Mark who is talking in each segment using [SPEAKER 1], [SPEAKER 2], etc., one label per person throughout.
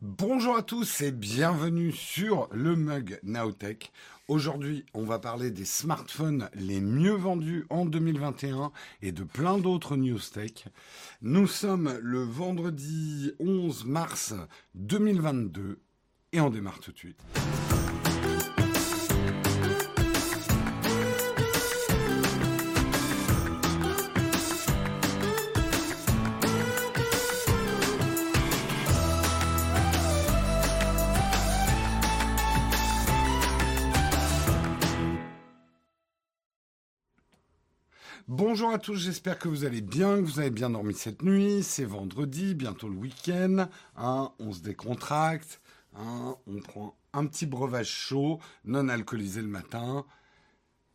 [SPEAKER 1] Bonjour à tous et bienvenue sur le mug Naotech. Aujourd'hui, on va parler des smartphones les mieux vendus en 2021 et de plein d'autres news tech. Nous sommes le vendredi 11 mars 2022 et on démarre tout de suite. Bonjour à tous, j'espère que vous allez bien, que vous avez bien dormi cette nuit. C'est vendredi, bientôt le week-end. Hein, on se décontracte, hein, on prend un petit breuvage chaud, non alcoolisé le matin,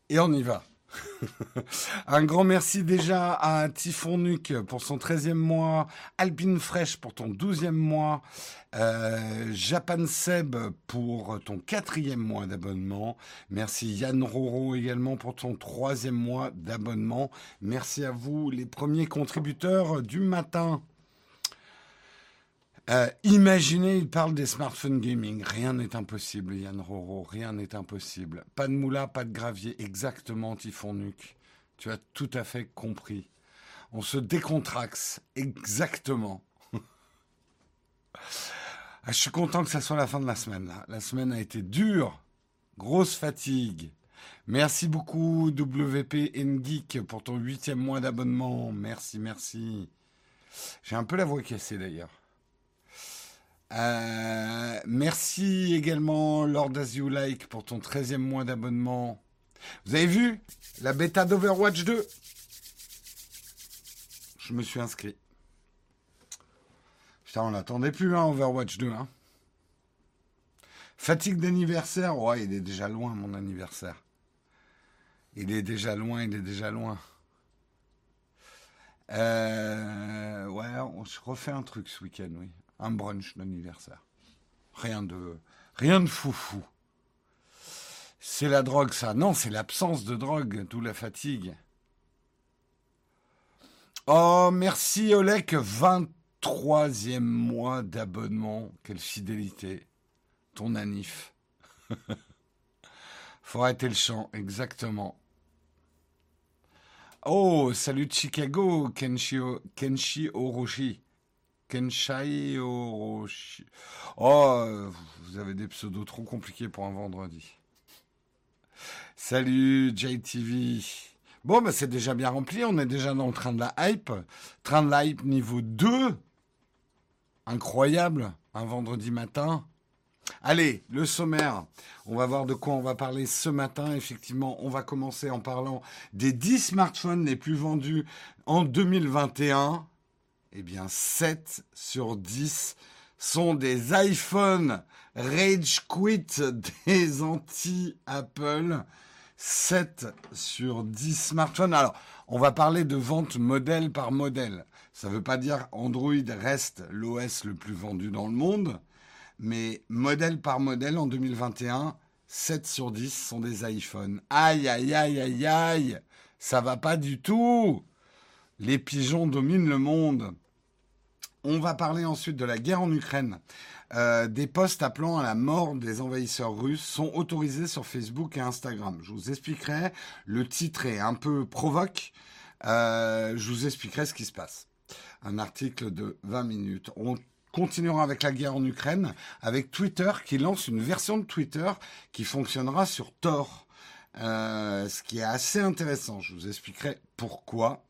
[SPEAKER 1] et on y va. un grand merci déjà à Typhon Nuc pour son 13e mois, Alpine Fresh pour ton 12e mois, euh, Japan Seb pour ton quatrième mois d'abonnement. Merci Yann Roro également pour ton troisième mois d'abonnement. Merci à vous les premiers contributeurs du matin. Euh, imaginez, il parle des smartphones gaming. Rien n'est impossible, Yann Roro. Rien n'est impossible. Pas de moula, pas de gravier. Exactement, Typhon. Tu as tout à fait compris. On se décontraxe. Exactement. Ah, je suis content que ça soit la fin de la semaine. La semaine a été dure. Grosse fatigue. Merci beaucoup, WP Geek, pour ton huitième mois d'abonnement. Merci, merci. J'ai un peu la voix cassée d'ailleurs. Euh, merci également Lord As You Like pour ton 13e mois d'abonnement. Vous avez vu la bêta d'Overwatch 2 Je me suis inscrit. Putain, on n'attendait plus, hein, Overwatch 2. Hein. Fatigue d'anniversaire? Ouais, il est déjà loin, mon anniversaire. Il est déjà loin, il est déjà loin. Euh, ouais, je refais un truc ce week-end, oui un brunch d'anniversaire. Rien de, rien de foufou. C'est la drogue, ça. Non, c'est l'absence de drogue, d'où la fatigue. Oh, merci Olek, 23e mois d'abonnement. Quelle fidélité. Ton anif. Faut arrêter le chant, exactement. Oh, salut Chicago, Kenshi, Kenshi Orochi. Oh, vous avez des pseudos trop compliqués pour un vendredi. Salut JTV. Bon, bah c'est déjà bien rempli. On est déjà dans le train de la hype. Train de la hype niveau 2. Incroyable. Un vendredi matin. Allez, le sommaire. On va voir de quoi on va parler ce matin. Effectivement, on va commencer en parlant des 10 smartphones les plus vendus en 2021 eh bien 7 sur 10 sont des iPhone Rage Quit des anti-Apple. 7 sur 10 smartphones. Alors, on va parler de vente modèle par modèle. Ça ne veut pas dire Android reste l'OS le plus vendu dans le monde, mais modèle par modèle en 2021, 7 sur 10 sont des iPhones. Aïe, aïe, aïe, aïe, aïe, ça va pas du tout. Les pigeons dominent le monde. On va parler ensuite de la guerre en Ukraine. Euh, des posts appelant à la mort des envahisseurs russes sont autorisés sur Facebook et Instagram. Je vous expliquerai. Le titre est un peu provoque. Euh, je vous expliquerai ce qui se passe. Un article de 20 minutes. On continuera avec la guerre en Ukraine, avec Twitter qui lance une version de Twitter qui fonctionnera sur Tor. Euh, ce qui est assez intéressant. Je vous expliquerai pourquoi.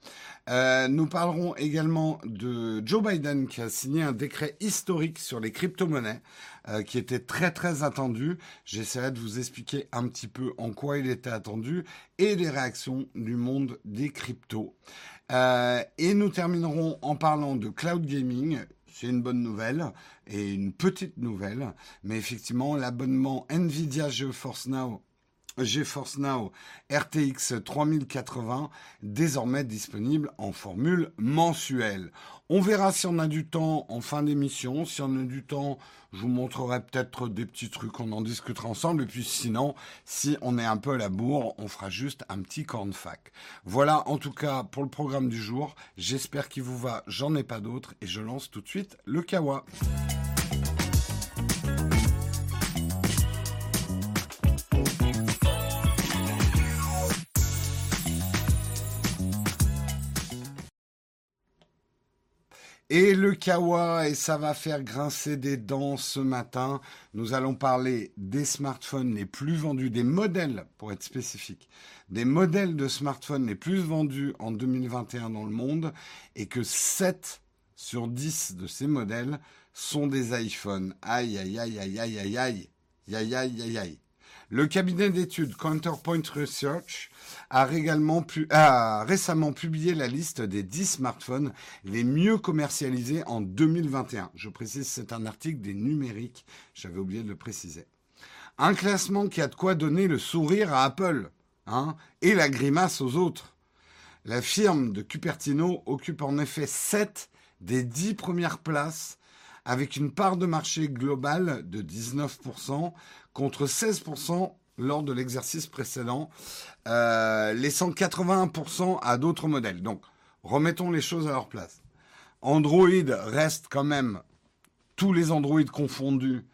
[SPEAKER 1] Euh, nous parlerons également de Joe Biden qui a signé un décret historique sur les crypto-monnaies euh, qui était très très attendu. J'essaierai de vous expliquer un petit peu en quoi il était attendu et les réactions du monde des cryptos. et nous terminerons en parlant de cloud gaming, c'est une bonne nouvelle et une petite nouvelle, mais effectivement l'abonnement Nvidia GeForce Now GeForce Now RTX 3080 désormais disponible en formule mensuelle. On verra si on a du temps en fin d'émission. Si on a du temps, je vous montrerai peut-être des petits trucs, on en discutera ensemble. Et puis sinon, si on est un peu à la bourre, on fera juste un petit cornfac. Voilà en tout cas pour le programme du jour. J'espère qu'il vous va, j'en ai pas d'autres et je lance tout de suite le kawa. Et le kawa et ça va faire grincer des dents ce matin. Nous allons parler des smartphones les plus vendus, des modèles pour être spécifique, des modèles de smartphones les plus vendus en 2021 dans le monde et que 7 sur 10 de ces modèles sont des iPhones. Aïe aïe aïe aïe aïe aïe aïe aïe aïe aïe aïe. Le cabinet d'études Counterpoint Research a, récemment publié la liste des 10 smartphones les mieux commercialisés en 2021. Je précise, c'est un article des numériques, j'avais oublié de le préciser. Un classement qui a de quoi donner le sourire à Apple hein, et la grimace aux autres. La firme de Cupertino occupe en effet 7 des 10 premières places avec une part de marché globale de 19% contre 16% lors de l'exercice précédent, euh, laissant 81% à d'autres modèles. Donc, remettons les choses à leur place. Android reste quand même, tous les Android confondus,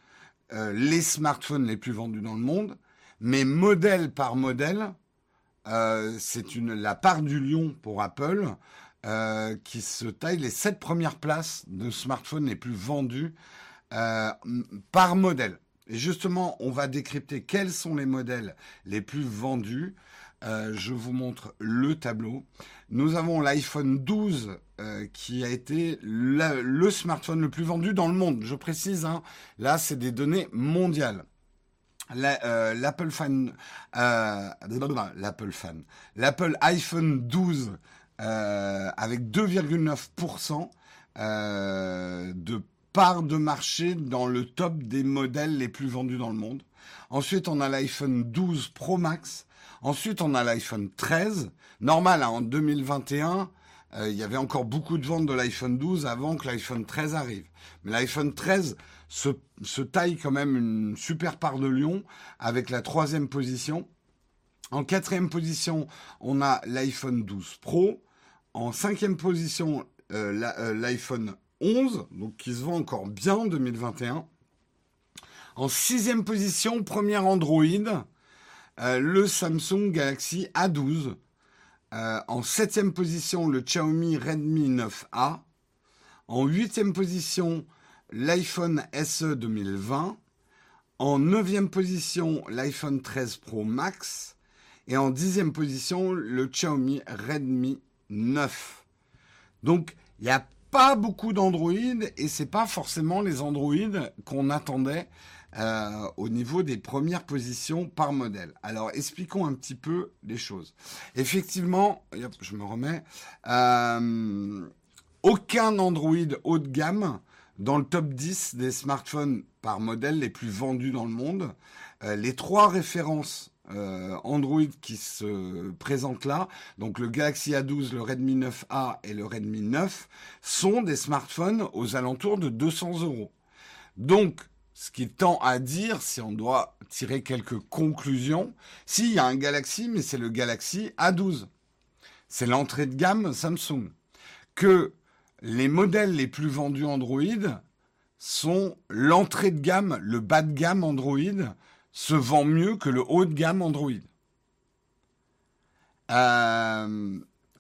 [SPEAKER 1] euh, les smartphones les plus vendus dans le monde, mais modèle par modèle, euh, c'est la part du lion pour Apple. Euh, qui se taille les sept premières places de smartphones les plus vendus euh, par modèle. Et justement, on va décrypter quels sont les modèles les plus vendus. Euh, je vous montre le tableau. Nous avons l'iPhone 12 qui a été le smartphone le plus vendu dans le monde. Je précise, hein, là, c'est des données mondiales. Fan, fan, l'Apple iPhone 12 euh, avec 2,9% euh, de part de marché dans le top des modèles les plus vendus dans le monde. Ensuite, on a l'iPhone 12 Pro Max. Ensuite, on a l'iPhone 13. Normal, hein, en 2021, euh, il y avait encore beaucoup de ventes de l'iPhone 12 avant que l'iPhone 13 arrive. Mais l'iPhone 13 se, se, taille quand même une super part de lion avec la troisième position. En quatrième position, on a l'iPhone 12 Pro. En cinquième position, euh, euh, l'iPhone 11, donc qui se vend encore bien en 2021. En sixième position, premier Android, euh, le Samsung Galaxy A12. en septième position, le Xiaomi Redmi 9A. En huitième position, l'iPhone SE 2020. En neuvième position, l'iPhone 13 Pro Max. Et en dixième position, le Xiaomi Redmi 9. Donc, il n'y a pas beaucoup d'Android et c'est pas forcément les Android qu'on attendait euh, au niveau des premières positions par modèle. Alors, expliquons un petit peu les choses. Effectivement, je me remets, euh, aucun Android haut de gamme dans le top 10 des smartphones par modèle les plus vendus dans le monde. Euh, les trois références euh, Android qui se présente là, donc le Galaxy A12, le Redmi 9A et le Redmi 9, sont des smartphones aux alentours de 200 euros. Donc, ce qui tend à dire, si on doit tirer quelques conclusions, s'il y a un Galaxy, mais c'est le Galaxy A12. C'est l'entrée de gamme Samsung. Que les modèles les plus vendus Android sont l'entrée de gamme, le bas de gamme Android se vend mieux que le haut de gamme Android. Euh,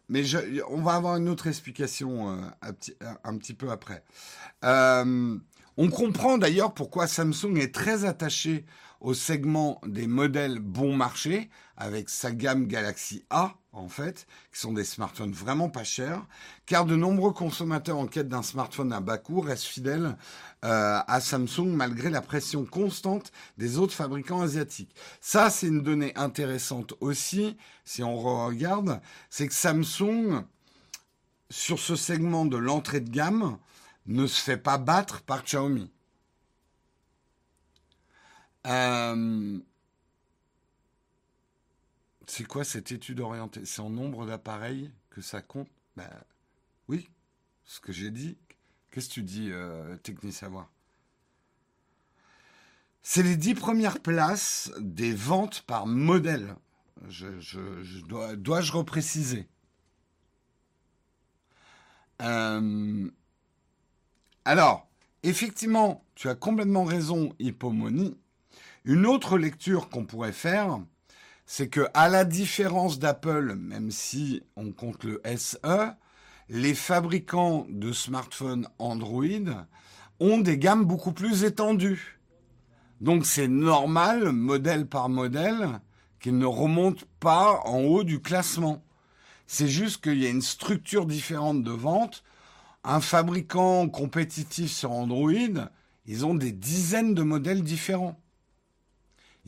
[SPEAKER 1] mais on va avoir une autre explication euh, un, petit, peu après. Euh, on comprend d'ailleurs pourquoi Samsung est très attaché au segment des modèles bon marché avec sa gamme Galaxy A en fait, qui sont des smartphones vraiment pas chers, car de nombreux consommateurs en quête d'un smartphone à bas coût restent fidèles euh, à Samsung malgré la pression constante des autres fabricants asiatiques. Ça, c'est une donnée intéressante aussi, si on regarde, c'est que Samsung, sur ce segment de l'entrée de gamme, ne se fait pas battre par Xiaomi. Euh, c'est quoi cette étude orientée? C'est en nombre d'appareils que ça compte? Ben oui, ce que j'ai dit. Qu'est-ce que tu dis, euh, Techni Savoir? C'est les dix premières places des ventes par modèle. Je, dois, dois-je repréciser? Euh, Alors, effectivement, tu as complètement raison, Hippomoni. Une autre lecture qu'on pourrait faire, c'est que à la différence d'Apple, même si on compte le SE, les fabricants de smartphones Android ont des gammes beaucoup plus étendues. Donc c'est normal, modèle par modèle, qu'ils ne remontent pas en haut du classement. C'est juste qu'il y a une structure différente de vente. Un fabricant compétitif sur Android, ils ont des dizaines de modèles différents.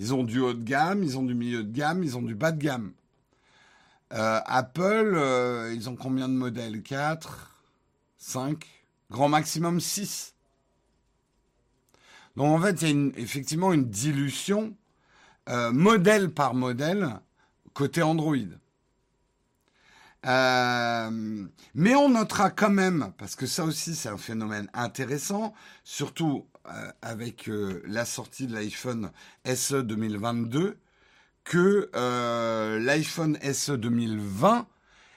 [SPEAKER 1] Ils ont du haut de gamme, ils ont du milieu de gamme, ils ont du bas de gamme. Euh, Apple, euh, ils ont combien de modèles? 4 5 Grand maximum 6. Donc en fait, il y a effectivement une dilution euh, modèle par modèle côté Android. mais on notera quand même, parce que ça aussi c'est un phénomène intéressant, surtout avec la sortie de l'iPhone SE 2022, que euh, l'iPhone SE 2020,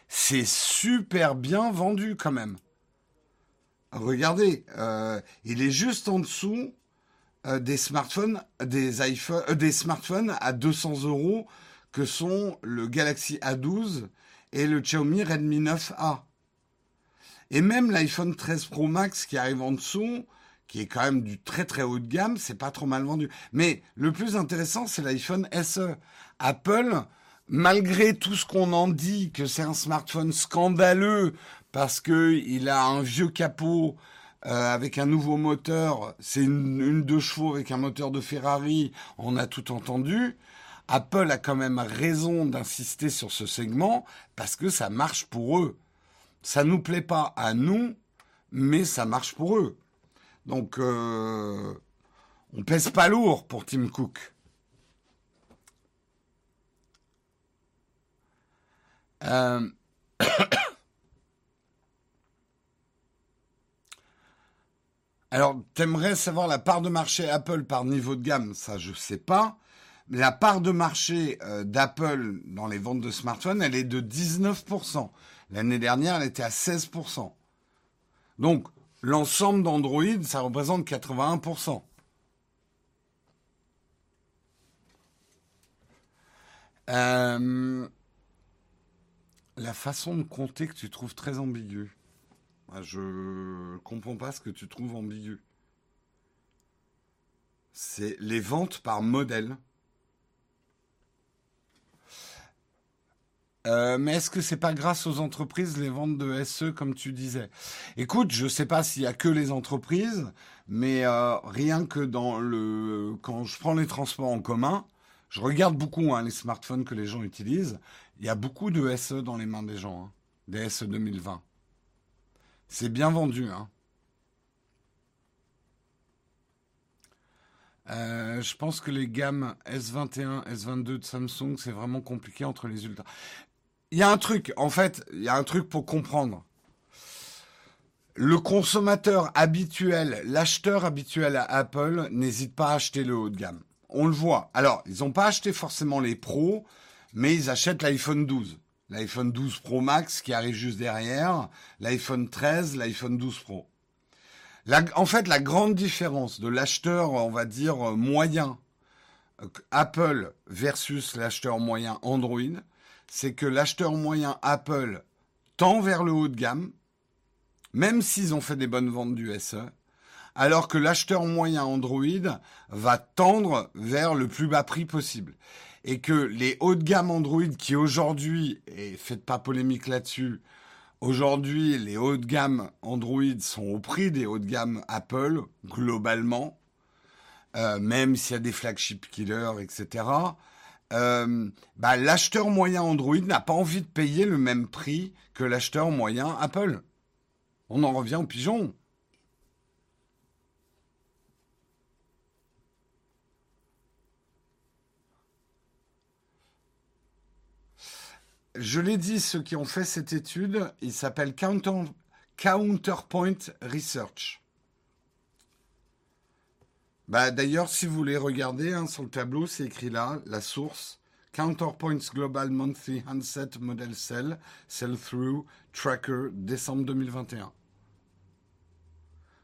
[SPEAKER 1] c'est super bien vendu quand même. Regardez, euh, il est juste en dessous euh, des smartphones, des iPhone, des smartphones à 200 euros que sont le Galaxy A12 et le Xiaomi Redmi 9A. Et même l'iPhone 13 Pro Max qui arrive en dessous, qui est quand même du très très haut de gamme, c'est pas trop mal vendu. Mais le plus intéressant, c'est l'iPhone SE. Apple, malgré tout ce qu'on en dit, que c'est un smartphone scandaleux parce que il a un vieux capot euh, avec un nouveau moteur, c'est une, une deux chevaux avec un moteur de Ferrari, on a tout entendu. Apple a quand même raison d'insister sur ce segment parce que ça marche pour eux. Ça nous plaît pas à nous, mais ça marche pour eux. Donc, euh, on pèse pas lourd pour Tim Cook. Euh, Alors, t'aimerais savoir la part de marché Apple par niveau de gamme? Ça, je sais pas. La part de marché euh, d'Apple dans les ventes de smartphones, elle est de 19%. L'année dernière, elle était à 16%. Donc, l'ensemble d'Android, ça représente 81%. Euh, la façon de compter que tu trouves très ambiguë. Je comprends pas ce que tu trouves ambigu. C'est les ventes par modèle. Euh, mais est-ce que c'est pas grâce aux entreprises les ventes de SE comme tu disais? Écoute, je sais pas s'il y a que les entreprises, mais euh, rien que dans le quand je prends les transports en commun, je regarde beaucoup hein, les smartphones que les gens utilisent. Il y a beaucoup de SE dans les mains des gens, hein, des SE 2020. C'est bien vendu. Hein. Euh, je pense que les gammes S21, S22 de Samsung, c'est vraiment compliqué entre les ultras il y a un truc, en fait, il y a un truc pour comprendre. Le consommateur habituel, l'acheteur habituel à Apple n'hésite pas à acheter le haut de gamme. On le voit. Alors, ils n'ont pas acheté forcément les pros, mais ils achètent l'iPhone 12. L'iPhone 12 Pro Max qui arrive juste derrière, l'iPhone 13, l'iPhone 12 Pro. en fait, la grande différence de l'acheteur, on va dire, moyen euh, Apple versus l'acheteur moyen Android, c'est que l'acheteur moyen Apple tend vers le haut de gamme, même s'ils ont fait des bonnes ventes du SE, alors que l'acheteur moyen Android va tendre vers le plus bas prix possible. Et que les hauts de gamme Android qui aujourd'hui, et faites pas polémique là-dessus, aujourd'hui les hauts de gamme Android sont au prix des hauts de gamme Apple, globalement, euh, même s'il y a des flagship killers, etc. Euh, bah, l'acheteur moyen Android n'a pas envie de payer le même prix que l'acheteur moyen Apple. On en revient au pigeon. Je l'ai dit, ceux qui ont fait cette étude, il s'appelle Counterpoint Research. Bah, D'ailleurs, si vous voulez regarder hein, sur le tableau, c'est écrit là, la source. Counterpoints Global Monthly Handset Model Sell, Sell-Through Tracker, décembre 2021.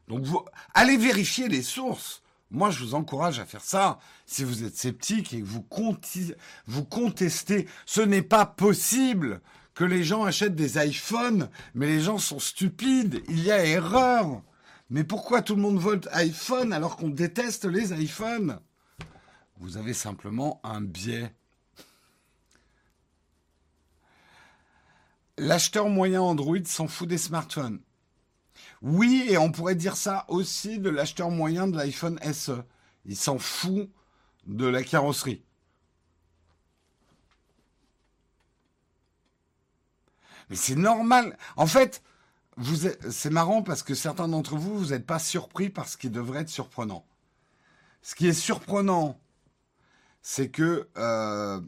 [SPEAKER 1] Donc, allez vérifier les sources. Moi, je vous encourage à faire ça. Si vous êtes sceptique et que vous contestez, ce n'est pas possible que les gens achètent des iPhones, mais les gens sont stupides. Il y a erreur. Mais pourquoi tout le monde vote iPhone alors qu'on déteste les iPhones? Vous avez simplement un biais. L'acheteur moyen Android s'en fout des smartphones. Oui, et on pourrait dire ça aussi de l'acheteur moyen de l'iPhone SE. Il s'en fout de la carrosserie. Mais c'est normal. En fait, c'est marrant parce que certains d'entre vous, vous n'êtes pas surpris par ce qui devrait être surprenant. Ce qui est surprenant, c'est que, euh,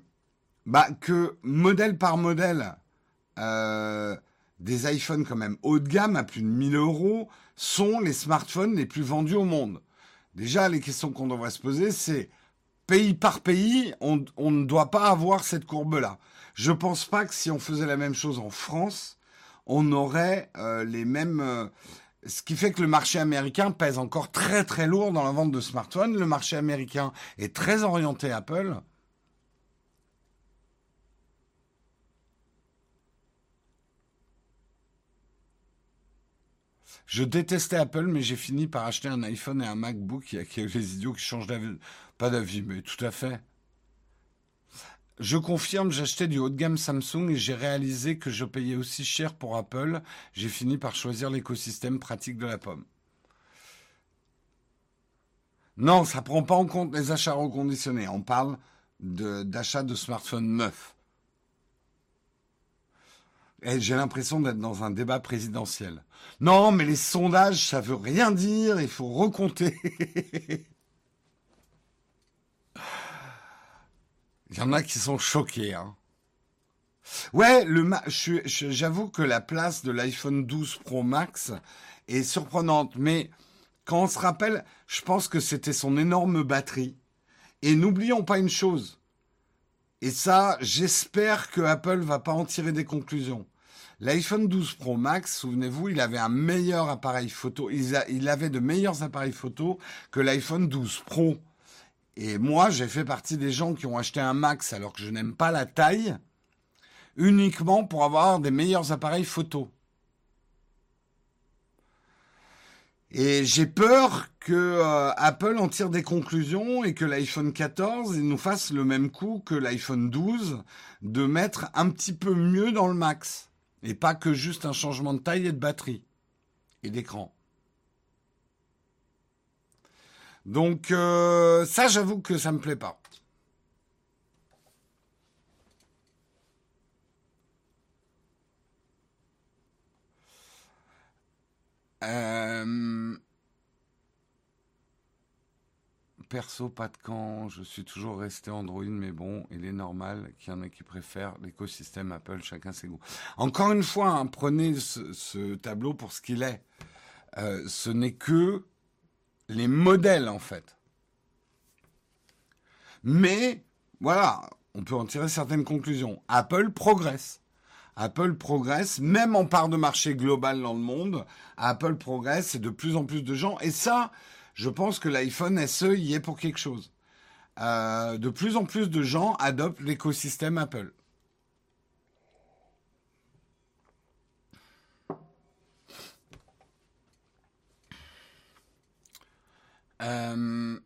[SPEAKER 1] bah, que modèle par modèle, euh, des iPhones quand même haut de gamme à plus de 1000 euros sont les smartphones les plus vendus au monde. Déjà, les questions qu'on devrait se poser, c'est pays par pays, on, on, ne doit pas avoir cette courbe-là. Je pense pas que si on faisait la même chose en France, on aurait euh, les mêmes. Euh, ce qui fait que le marché américain pèse encore très très lourd dans la vente de smartphones. Le marché américain est très orienté Apple. Je détestais Apple, mais j'ai fini par acheter un iPhone et un MacBook. Il y a les idiots qui changent d'avis. Pas d'avis, mais tout à fait. Je confirme, j'achetais du haut de gamme Samsung et j'ai réalisé que je payais aussi cher pour Apple. J'ai fini par choisir l'écosystème pratique de la pomme. Non, ça ne prend pas en compte les achats reconditionnés. On parle d'achat de, smartphones neufs. J'ai l'impression d'être dans un débat présidentiel. Non, mais les sondages, ça veut rien dire, il faut recompter. Il y en a qui sont choqués. Hein. Ouais, j'avoue que la place de l'iPhone 12 Pro Max est surprenante, mais quand on se rappelle, je pense que c'était son énorme batterie. Et n'oublions pas une chose. Et ça, j'espère que Apple va pas en tirer des conclusions. L'iPhone 12 Pro Max, souvenez-vous, il avait un meilleur appareil photo, il avait de meilleurs appareils photo que l'iPhone 12 Pro. Et moi, j'ai fait partie des gens qui ont acheté un Max alors que je n'aime pas la taille, uniquement pour avoir des meilleurs appareils photo. Et j'ai peur que euh, Apple en tire des conclusions et que l'iPhone 14 nous fasse le même coup que l'iPhone 12 de mettre un petit peu mieux dans le max et pas que juste un changement de taille et de batterie et d'écran. Donc euh, ça, j'avoue que ça me plaît pas. Euh, perso, pas de camp. Je suis toujours resté Android, mais bon, il est normal qu'il y en ait qui préfèrent l'écosystème Apple, chacun ses goûts. Encore une fois, hein, prenez ce, tableau pour ce qu'il est. Euh, ce n'est que les modèles en fait. Mais voilà, on peut en tirer certaines conclusions. Apple progresse. Apple progresse, même en part de marché global dans le monde. Apple progresse et de plus en plus de gens. Et ça, je pense que l'iPhone SE y est pour quelque chose. Euh, de plus en plus de gens adoptent l'écosystème Apple. Euh,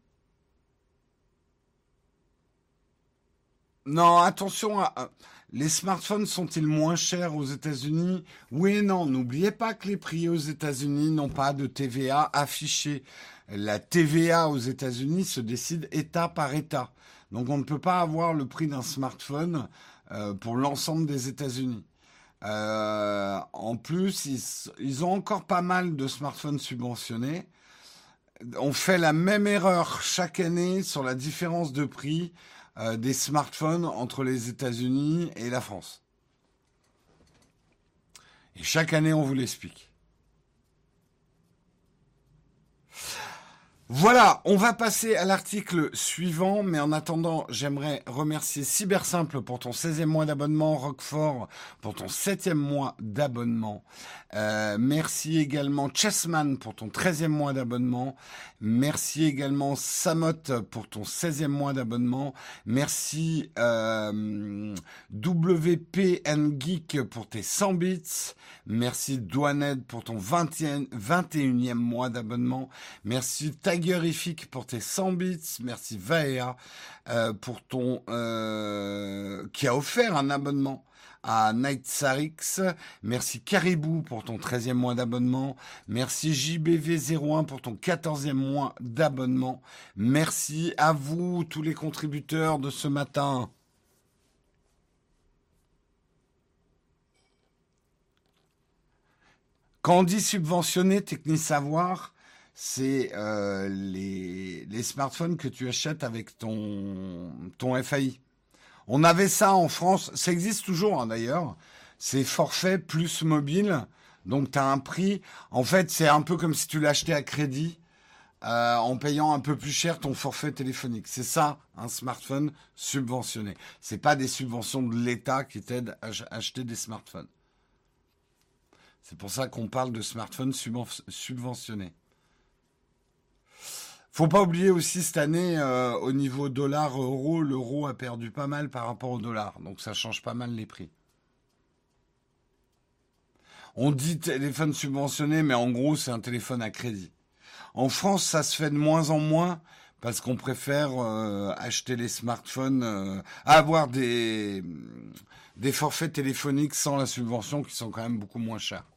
[SPEAKER 1] non, attention, les smartphones sont-ils moins chers aux États-Unis? Oui et non. N'oubliez pas que les prix aux États-Unis n'ont pas de TVA affichée. La TVA aux États-Unis se décide État par État. Donc on ne peut pas avoir le prix d'un smartphone euh, pour l'ensemble des États-Unis. Euh, en plus, ils, ont encore pas mal de smartphones subventionnés on fait la même erreur chaque année sur la différence de prix euh, des smartphones entre les États-Unis et la France. Et chaque année, on vous l'explique. Voilà, on va passer à l'article suivant, mais en attendant, j'aimerais remercier Cybersimple pour ton 16e mois d'abonnement, Roquefort pour ton 7e mois d'abonnement. Euh, merci également Chessman pour ton 13e mois d'abonnement. Merci également Samot pour ton 16e mois d'abonnement. Merci euh, WPN Geek pour tes 100 bits. Merci Douaned pour ton 21e mois d'abonnement. Merci Tigerific pour tes 100 bits. Merci Vaea euh, pour ton euh, qui a offert un abonnement à Night Sarix. Merci Caribou pour ton 13e mois d'abonnement. Merci JBV01 pour ton 14e mois d'abonnement. Merci à vous, tous les contributeurs de ce matin. Quand on dit subventionner Techni Savoir, c'est euh, les, smartphones que tu achètes avec ton, ton FAI. On avait ça en France, ça existe toujours hein, d'ailleurs, c'est forfait plus mobile, donc tu as un prix, en fait c'est un peu comme si tu l'achetais à crédit, euh, en payant un peu plus cher ton forfait téléphonique. C'est ça, un smartphone subventionné. C'est pas des subventions de l'État qui t'aident à acheter des smartphones. C'est pour ça qu'on parle de smartphones subventionnés. Faut pas oublier aussi cette année, euh, au niveau dollar-euro, l'euro a perdu pas mal par rapport au dollar. Donc ça change pas mal les prix. On dit téléphone subventionné, mais en gros, c'est un téléphone à crédit. En France, ça se fait de moins en moins parce qu'on préfère euh, acheter les smartphones, euh, avoir des forfaits téléphoniques sans la subvention qui sont quand même beaucoup moins chers.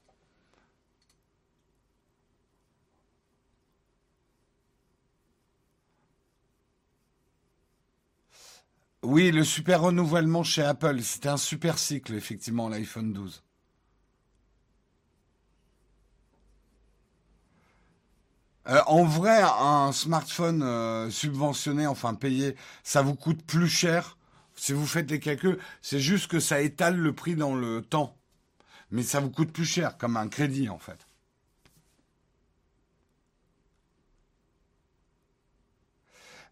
[SPEAKER 1] Oui, le super renouvellement chez Apple, c'était un super cycle, effectivement, l'iPhone 12. Euh, en vrai, un smartphone euh, subventionné, enfin payé, ça vous coûte plus cher. Si vous faites les calculs, c'est juste que ça étale le prix dans le temps. Mais ça vous coûte plus cher, comme un crédit en fait.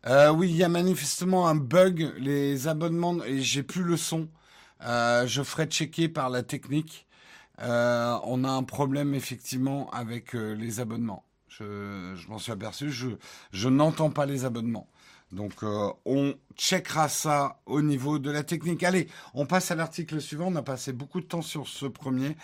[SPEAKER 1] Euh, oui, il y a manifestement un bug. Les abonnements, et j'ai plus le son. Euh, je ferai checker par la technique. Euh, on a un problème effectivement avec les abonnements. Je, m'en suis aperçu. Je n'entends pas les abonnements. Donc euh, on checkera ça au niveau de la technique. Allez, on passe à l'article suivant. On a passé beaucoup de temps sur ce premier.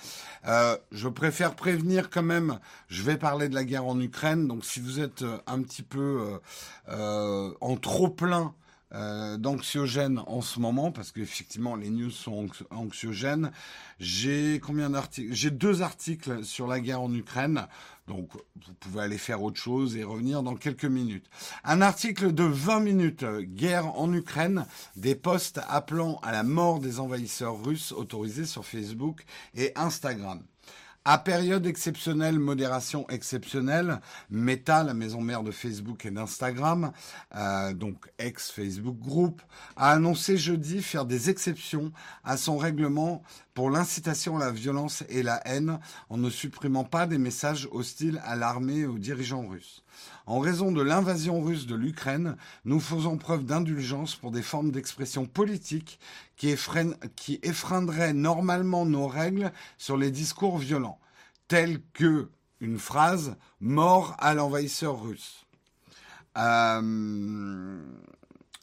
[SPEAKER 1] Euh, je préfère prévenir quand même. Je vais parler de la guerre en Ukraine. Donc si vous êtes euh, un petit peu en trop plein d'anxiogènes en ce moment, parce qu'effectivement les news sont anxiogènes. J'ai combien d'articles J'ai deux articles sur la guerre en Ukraine. Donc, vous pouvez aller faire autre chose et revenir dans quelques minutes. Un article de 20 minutes, guerre en Ukraine, des posts appelant à la mort des envahisseurs russes autorisés sur Facebook et Instagram. À période exceptionnelle, modération exceptionnelle, Meta, la maison mère de Facebook et d'Instagram, euh, donc ex-Facebook Group, a annoncé jeudi faire des exceptions à son règlement pour l'incitation à la violence et la haine en ne supprimant pas des messages hostiles à l'armée et aux dirigeants russes. En raison de l'invasion russe de l'Ukraine, nous faisons preuve d'indulgence pour des formes d'expression politique qui, effreindrait normalement nos règles sur les discours violents, tels que une phrase mort à l'envahisseur russe. Euh,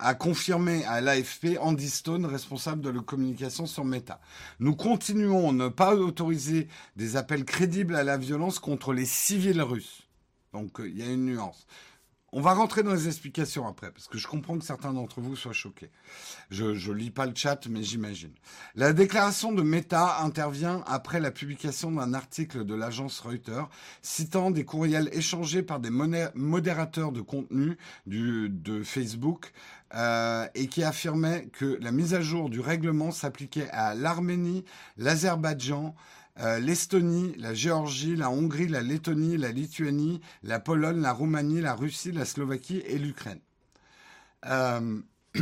[SPEAKER 1] a confirmé à l'AFP Andy Stone, responsable de la communication sur Meta. Nous continuons à ne pas autoriser des appels crédibles à la violence contre les civils russes. Donc euh, il y a une nuance. On va rentrer dans les explications après, parce que je comprends que certains d'entre vous soient choqués. Je ne lis pas le chat, mais j'imagine. La déclaration de Meta intervient après la publication d'un article de l'agence Reuters citant des courriels échangés par des modérateurs de contenu du, de Facebook euh, et qui affirmait que la mise à jour du règlement s'appliquait à l'Arménie, l'Azerbaïdjan, euh, l'Estonie, la Géorgie, la Hongrie, la Lettonie, la Lituanie, la Pologne, la Roumanie, la Russie, la Slovaquie et l'Ukraine. Euh,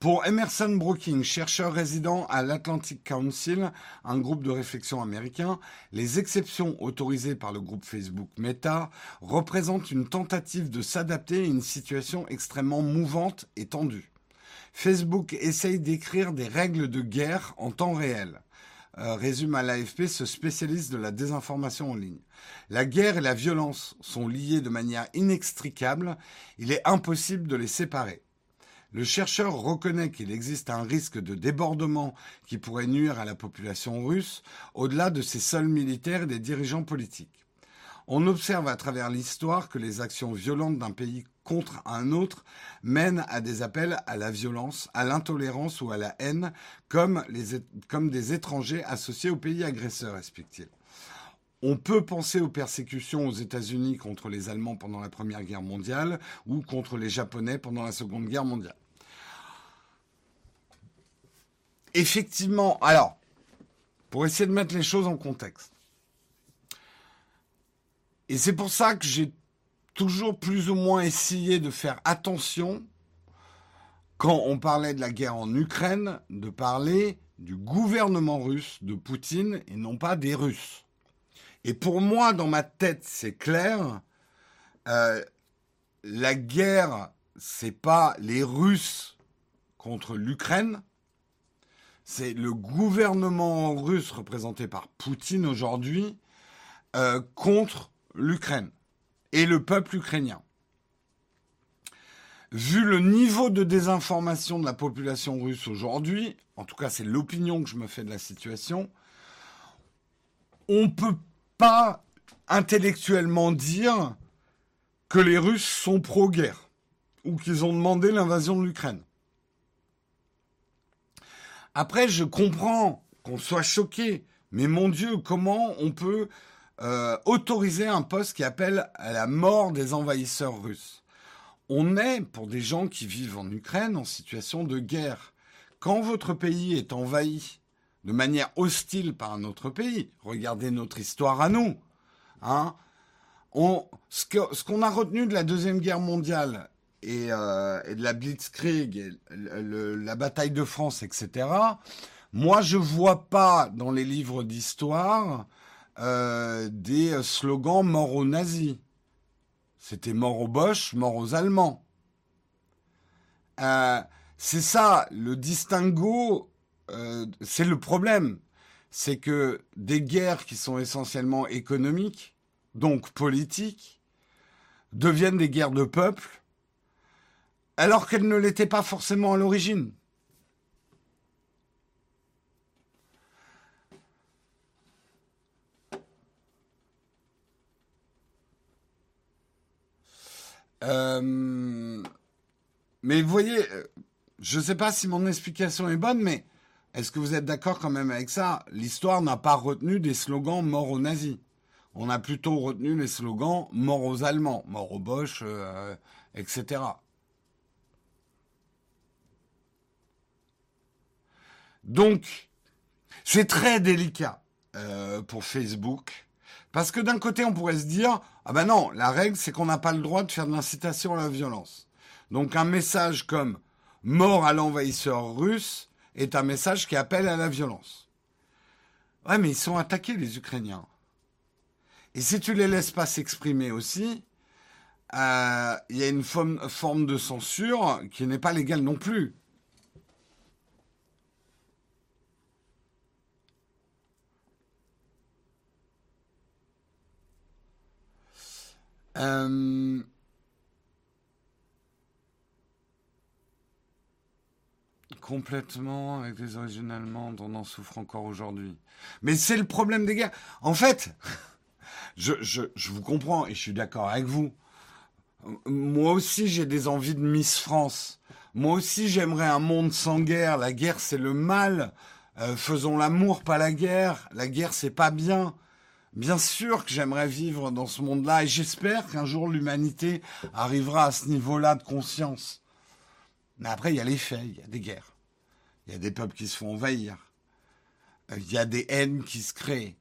[SPEAKER 1] Pour Emerson Brooking, chercheur résident à l'Atlantic Council, un groupe de réflexion américain, les exceptions autorisées par le groupe Facebook Meta représentent une tentative de s'adapter à une situation extrêmement mouvante et tendue. Facebook essaye d'écrire des règles de guerre en temps réel. Euh, résume à l'AFP ce spécialiste de la désinformation en ligne. La guerre et la violence sont liées de manière inextricable, il est impossible de les séparer. Le chercheur reconnaît qu'il existe un risque de débordement qui pourrait nuire à la population russe, au-delà de ses seuls militaires et des dirigeants politiques. On observe à travers l'histoire que les actions violentes d'un pays contre un autre mènent à des appels à la violence, à l'intolérance ou à la haine, comme, comme des étrangers associés au pays agresseur, explique-t-il. On peut penser aux persécutions aux États-Unis contre les Allemands pendant la Première Guerre mondiale ou contre les Japonais pendant la Seconde Guerre mondiale. Effectivement, alors, pour essayer de mettre les choses en contexte. Et c'est pour ça que j'ai toujours plus ou moins essayé de faire attention quand on parlait de la guerre en Ukraine, de parler du gouvernement russe, de Poutine, et non pas des Russes. Et pour moi, dans ma tête, c'est clair. Euh, la guerre, c'est pas les Russes contre l'Ukraine. C'est le gouvernement russe représenté par Poutine aujourd'hui euh, contre l'Ukraine et le peuple ukrainien. Vu le niveau de désinformation de la population russe aujourd'hui, en tout cas c'est l'opinion que je me fais de la situation, on ne peut pas intellectuellement dire que les Russes sont pro-guerre ou qu'ils ont demandé l'invasion de l'Ukraine. Après, je comprends qu'on soit choqué, mais mon Dieu, comment on peut euh, autoriser un poste qui appelle à la mort des envahisseurs russes On est, pour des gens qui vivent en Ukraine, en situation de guerre. Quand votre pays est envahi de manière hostile par un autre pays. Regardez notre histoire à nous. Hein on, ce qu'on a retenu de la Deuxième Guerre mondiale et, euh, de la Blitzkrieg, la bataille de France, etc., moi, je vois pas dans les livres d'histoire euh, des slogans mort aux nazis. C'était mort aux Boches, mort aux Allemands. Euh, c'est ça, le distinguo euh, c'est le problème. C'est que des guerres qui sont essentiellement économiques, donc politiques, deviennent des guerres de peuple, alors qu'elles ne l'étaient pas forcément à l'origine. Euh, mais vous voyez, euh, je ne sais pas si mon explication est bonne, mais est-ce que vous êtes d'accord quand même avec ça? L'histoire n'a pas retenu des slogans mort aux nazis. On a plutôt retenu les slogans mort aux Allemands, mort aux Boches, euh, etc. Donc, c'est très délicat pour Facebook. Parce que d'un côté, on pourrait se dire, ah ben non, la règle, c'est qu'on n'a pas le droit de faire de l'incitation à la violence. Donc un message comme mort à l'envahisseur russe, est un message qui appelle à la violence. Ouais, mais ils sont attaqués, les Ukrainiens. Et si tu les laisses pas s'exprimer aussi, euh, il y a une forme, de censure qui n'est pas légale non plus. Euh, Complètement, avec les origines allemandes, on en souffre encore aujourd'hui. Mais c'est le problème des guerres. En fait, je, je, je vous comprends et je suis d'accord avec vous. Moi aussi, j'ai des envies de Miss France. Moi aussi, j'aimerais un monde sans guerre. La guerre, c'est le mal. Euh, faisons l'amour, pas la guerre. La guerre, c'est pas bien. Bien sûr que j'aimerais vivre dans ce monde-là et j'espère qu'un jour l'humanité arrivera à ce niveau-là de conscience. Mais après, il y a les faits, il y a des guerres. Il y a des peuples qui se font envahir. Euh, il y a des haines qui se créent.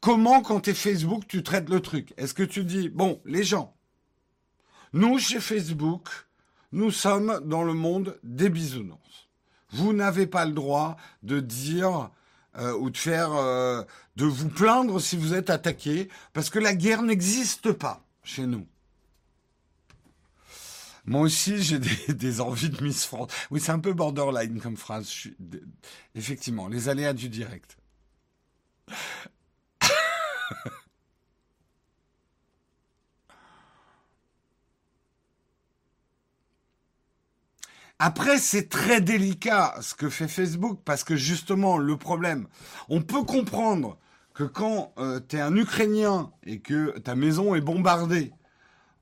[SPEAKER 1] Comment, quand tu es Facebook, tu traites le truc? Est-ce que tu dis, bon, les gens, nous, chez Facebook, nous sommes dans le monde des bisounours. Vous n'avez pas le droit de dire euh, ou de faire, euh, de vous plaindre si vous êtes attaqué, parce que la guerre n'existe pas chez nous. Moi aussi, j'ai des, envies de Miss France. Oui, c'est un peu borderline comme phrase. Effectivement, les aléas du direct. Après, c'est très délicat ce que fait Facebook parce que justement, le problème, on peut comprendre que quand euh, tu es un Ukrainien et que ta maison est bombardée,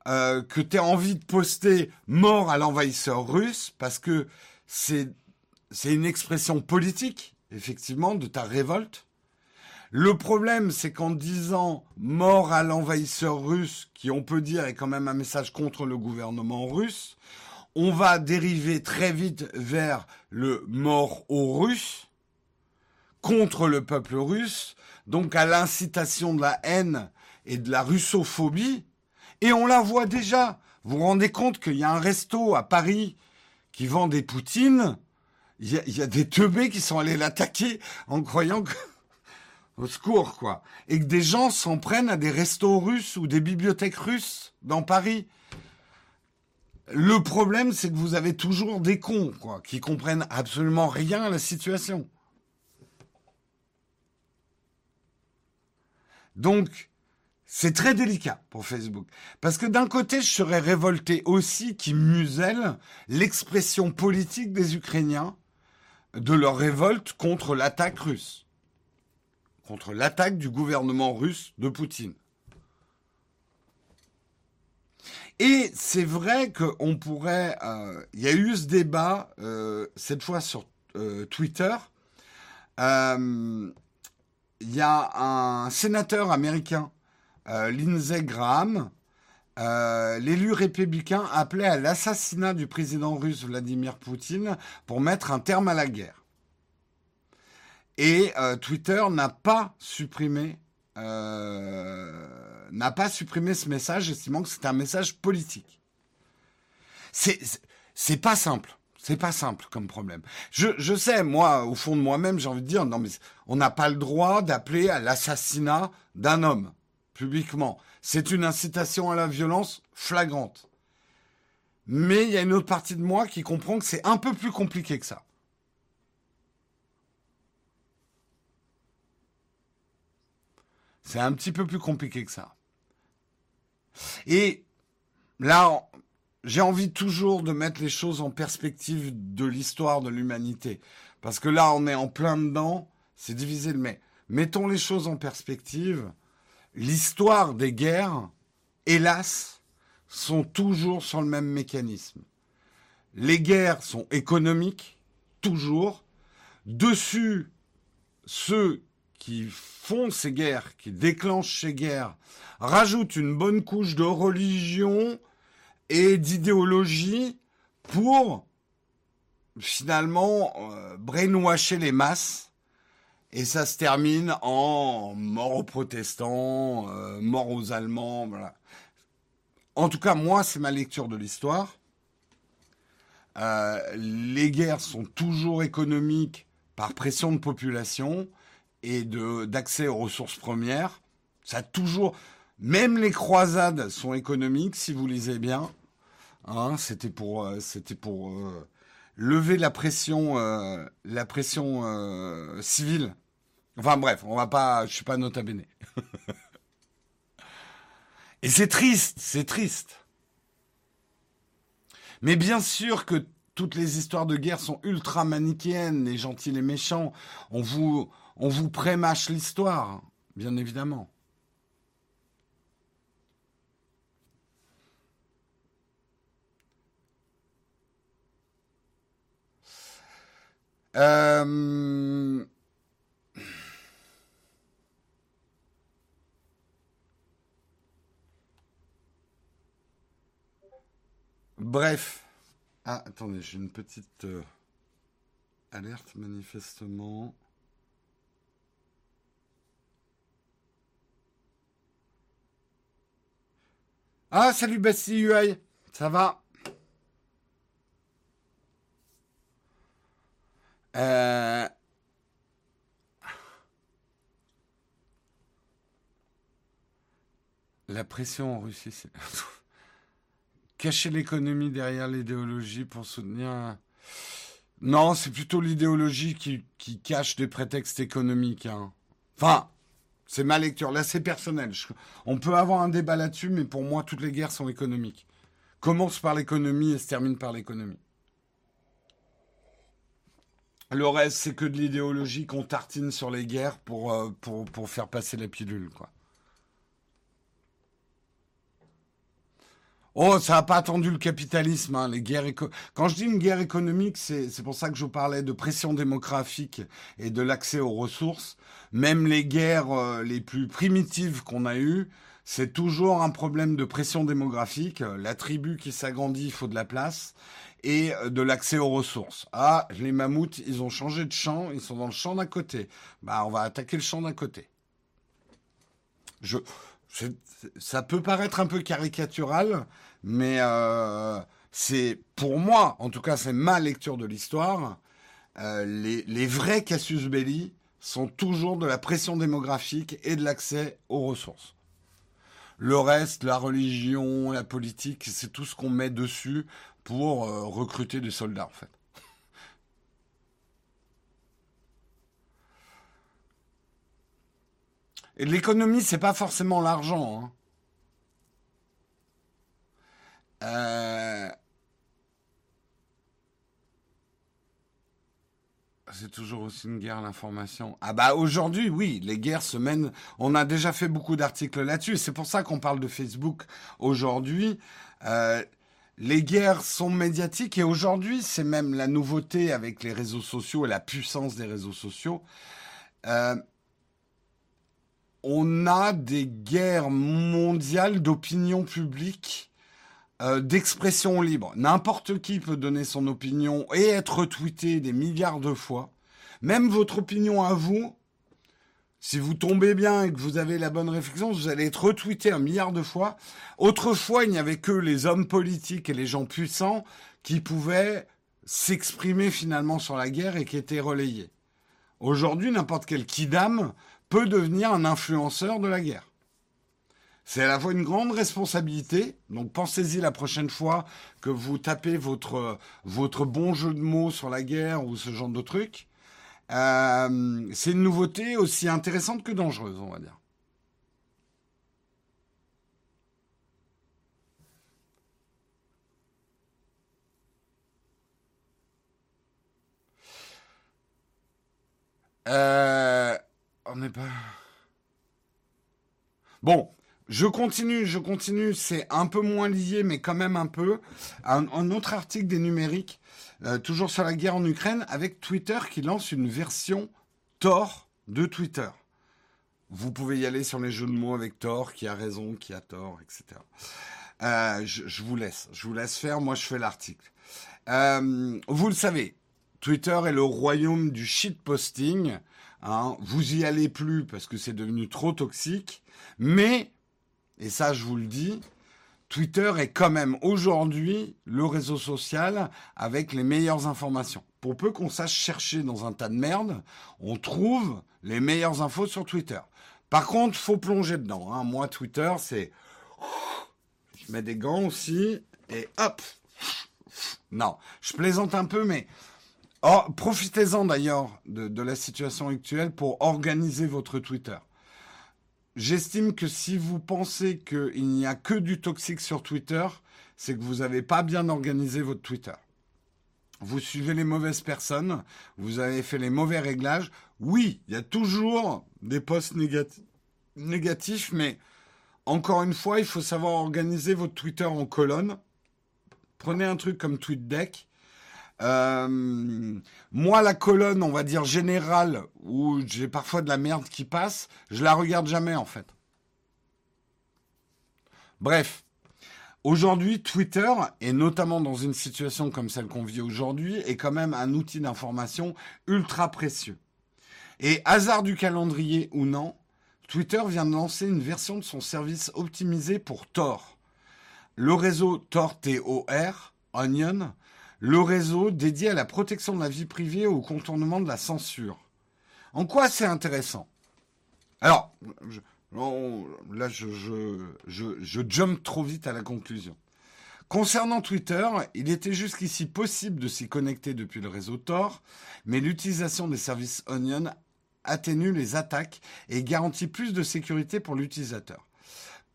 [SPEAKER 1] euh, que tu as envie de poster mort à l'envahisseur russe parce que c'est c'est une expression politique, effectivement, de ta révolte. Le problème, c'est qu'en disant mort à l'envahisseur russe, qui on peut dire est quand même un message contre le gouvernement russe, on va dériver très vite vers le mort aux Russes, contre le peuple russe, donc à l'incitation de la haine et de la russophobie. Et on la voit déjà. Vous vous rendez compte qu'il y a un resto à Paris qui vend des poutines. Il y a, des teubés qui sont allés l'attaquer en croyant que... Au secours, quoi. Et que des gens s'en prennent à des restos russes ou des bibliothèques russes dans Paris. Le problème, c'est que vous avez toujours des cons, quoi, qui comprennent absolument rien à la situation. Donc, c'est très délicat pour Facebook. Parce que d'un côté, je serais révolté aussi qui muselle l'expression politique des Ukrainiens de leur révolte contre l'attaque russe. Contre l'attaque du gouvernement russe de Poutine. Et c'est vrai qu'on pourrait... Euh, il y a eu ce débat, euh, cette fois sur euh, Twitter. Il y a un sénateur américain, Lindsey Graham, l'élu républicain appelait à l'assassinat du président russe Vladimir Poutine pour mettre un terme à la guerre. Et Twitter n'a pas supprimé n'a pas supprimé ce message, estimant que c'était un message politique. C'est, c'est pas simple. C'est pas simple comme problème. Je, je sais, moi, au fond de moi-même, j'ai envie de dire, non, mais on n'a pas le droit d'appeler à l'assassinat d'un homme, publiquement. C'est une incitation à la violence flagrante. Mais il y a une autre partie de moi qui comprend que c'est un peu plus compliqué que ça. C'est un petit peu plus compliqué que ça. Et là, j'ai envie toujours de mettre les choses en perspective de l'histoire de l'humanité. Parce que là, on est en plein dedans, c'est divisé mais mettons les choses en perspective. L'histoire des guerres, hélas, sont toujours sur le même mécanisme. Les guerres sont économiques, toujours. Dessus, ceux qui font ces guerres, qui déclenchent ces guerres, rajoutent une bonne couche de religion et d'idéologie pour finalement euh, les masses. Et ça se termine en mort aux protestants, euh, mort aux Allemands. En tout cas, moi, c'est ma lecture de l'histoire. Euh, les guerres sont toujours économiques par pression de population et d'accès aux ressources premières. Ça a toujours, même les croisades sont économiques, si vous lisez bien. Hein, c'était pour, euh, c'était pour euh, lever la pression, euh, la pression civile. Enfin bref, on va pas, je suis pas nota bene. Et c'est triste, c'est triste. Mais bien sûr que toutes les histoires de guerre sont ultra manichéennes, les gentils, les méchants. On vous, on vous prémâche l'histoire, bien évidemment. Euh, bref. Ah, attendez, j'ai une petite euh, alerte manifestement. Ah, salut Bastille UI, ça va? Euh, La pression en Russie, c'est... Cacher l'économie derrière l'idéologie pour soutenir... Non, c'est plutôt l'idéologie qui, cache des prétextes économiques. Hein. Enfin, c'est ma lecture. Là, c'est personnel. On peut avoir un débat là-dessus, mais pour moi, toutes les guerres sont économiques. Commence par l'économie et se termine par l'économie. Le reste, c'est que de l'idéologie qu'on tartine sur les guerres pour, euh, pour, pour faire passer la pilule, quoi. Oh, ça n'a pas attendu le capitalisme. Hein, les guerres Quand je dis une guerre économique, c'est pour ça que je parlais de pression démographique et de l'accès aux ressources. Même les guerres euh, les plus primitives qu'on a eues, c'est toujours un problème de pression démographique. La tribu qui s'agrandit, il faut de la place et euh, de l'accès aux ressources. Ah, les mammouths, ils ont changé de champ, ils sont dans le champ d'à côté. Bah, on va attaquer le champ d'à côté. Je, ça peut paraître un peu caricatural, mais euh, c'est pour moi, en tout cas, c'est ma lecture de l'histoire. Euh, les, vrais Cassius Belli sont toujours de la pression démographique et de l'accès aux ressources. Le reste, la religion, la politique, c'est tout ce qu'on met dessus pour euh, recruter des soldats, en fait. L'économie, c'est pas forcément l'argent. Hein. Euh, c'est toujours aussi une guerre l'information. Ah bah aujourd'hui, oui, les guerres se mènent. On a déjà fait beaucoup d'articles là-dessus. C'est pour ça qu'on parle de Facebook aujourd'hui. Euh, les guerres sont médiatiques et aujourd'hui, c'est même la nouveauté avec les réseaux sociaux et la puissance des réseaux sociaux. Euh, on a des guerres mondiales d'opinion publique, euh, d'expression libre. N'importe qui peut donner son opinion et être retweeté des milliards de fois. Même votre opinion à vous, si vous tombez bien et que vous avez la bonne réflexion, vous allez être retweeté un milliard de fois. Autrefois, il n'y avait que les hommes politiques et les gens puissants qui pouvaient s'exprimer finalement sur la guerre et qui étaient relayés. Aujourd'hui, n'importe quel kidam peut devenir un influenceur de la guerre. C'est à la fois une grande responsabilité, donc pensez-y la prochaine fois que vous tapez votre, votre bon jeu de mots sur la guerre ou ce genre de truc. Euh, c'est une nouveauté aussi intéressante que dangereuse, on va dire. Euh, pas. Bon, je continue, je continue. C'est un peu moins lié, mais quand même un peu. Un, autre article des numériques, euh, toujours sur la guerre en Ukraine, avec Twitter qui lance une version Tor de Twitter. Vous pouvez y aller sur les jeux de mots avec Tor, qui a raison, qui a tort, etc. Euh, je, vous laisse, je vous laisse faire. Moi, je fais l'article. Euh, vous le savez, Twitter est le royaume du shitposting. Hein, vous y allez plus parce que c'est devenu trop toxique. Mais, et ça je vous le dis, Twitter est quand même aujourd'hui le réseau social avec les meilleures informations. Pour peu qu'on sache chercher dans un tas de merde, on trouve les meilleures infos sur Twitter. Par contre, faut plonger dedans. Hein. Moi, Twitter, c'est... Je mets des gants aussi et hop Non, je plaisante un peu, mais Oh, profitez-en d'ailleurs de, la situation actuelle pour organiser votre Twitter. J'estime que si vous pensez qu'il n'y a que du toxique sur Twitter, c'est que vous n'avez pas bien organisé votre Twitter. Vous suivez les mauvaises personnes, vous avez fait les mauvais réglages. Oui, il y a toujours des posts négatifs, mais encore une fois, il faut savoir organiser votre Twitter en colonne. Prenez un truc comme TweetDeck euh, moi, la colonne, on va dire générale, où j'ai parfois de la merde qui passe, je la regarde jamais en fait. Bref, aujourd'hui, Twitter, et notamment dans une situation comme celle qu'on vit aujourd'hui, est quand même un outil d'information ultra précieux. Et hasard du calendrier ou non, Twitter vient de lancer une version de son service optimisé pour Tor. Le réseau Tor, T-O-R, Onion, le réseau dédié à la protection de la vie privée et au contournement de la censure. En quoi c'est intéressant? Alors, là, je, je, je jump trop vite à la conclusion. Concernant Twitter, il était jusqu'ici possible de s'y connecter depuis le réseau Tor, mais l'utilisation des services Onion atténue les attaques et garantit plus de sécurité pour l'utilisateur.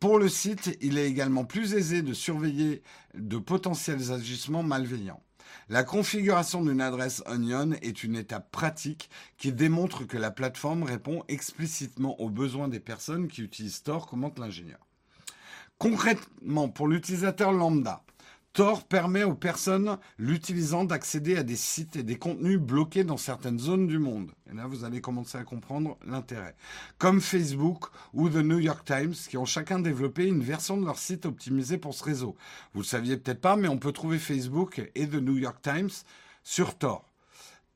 [SPEAKER 1] Pour le site, il est également plus aisé de surveiller de potentiels agissements malveillants. La configuration d'une adresse Onion est une étape pratique qui démontre que la plateforme répond explicitement aux besoins des personnes qui utilisent Tor, commente l'ingénieur. Concrètement, pour l'utilisateur lambda, Tor permet aux personnes l'utilisant d'accéder à des sites et des contenus bloqués dans certaines zones du monde. Et là, vous allez commencer à comprendre l'intérêt. Comme Facebook ou The New York Times, qui ont chacun développé une version de leur site optimisée pour ce réseau. Vous le saviez peut-être pas, mais on peut trouver Facebook et The New York Times sur Tor.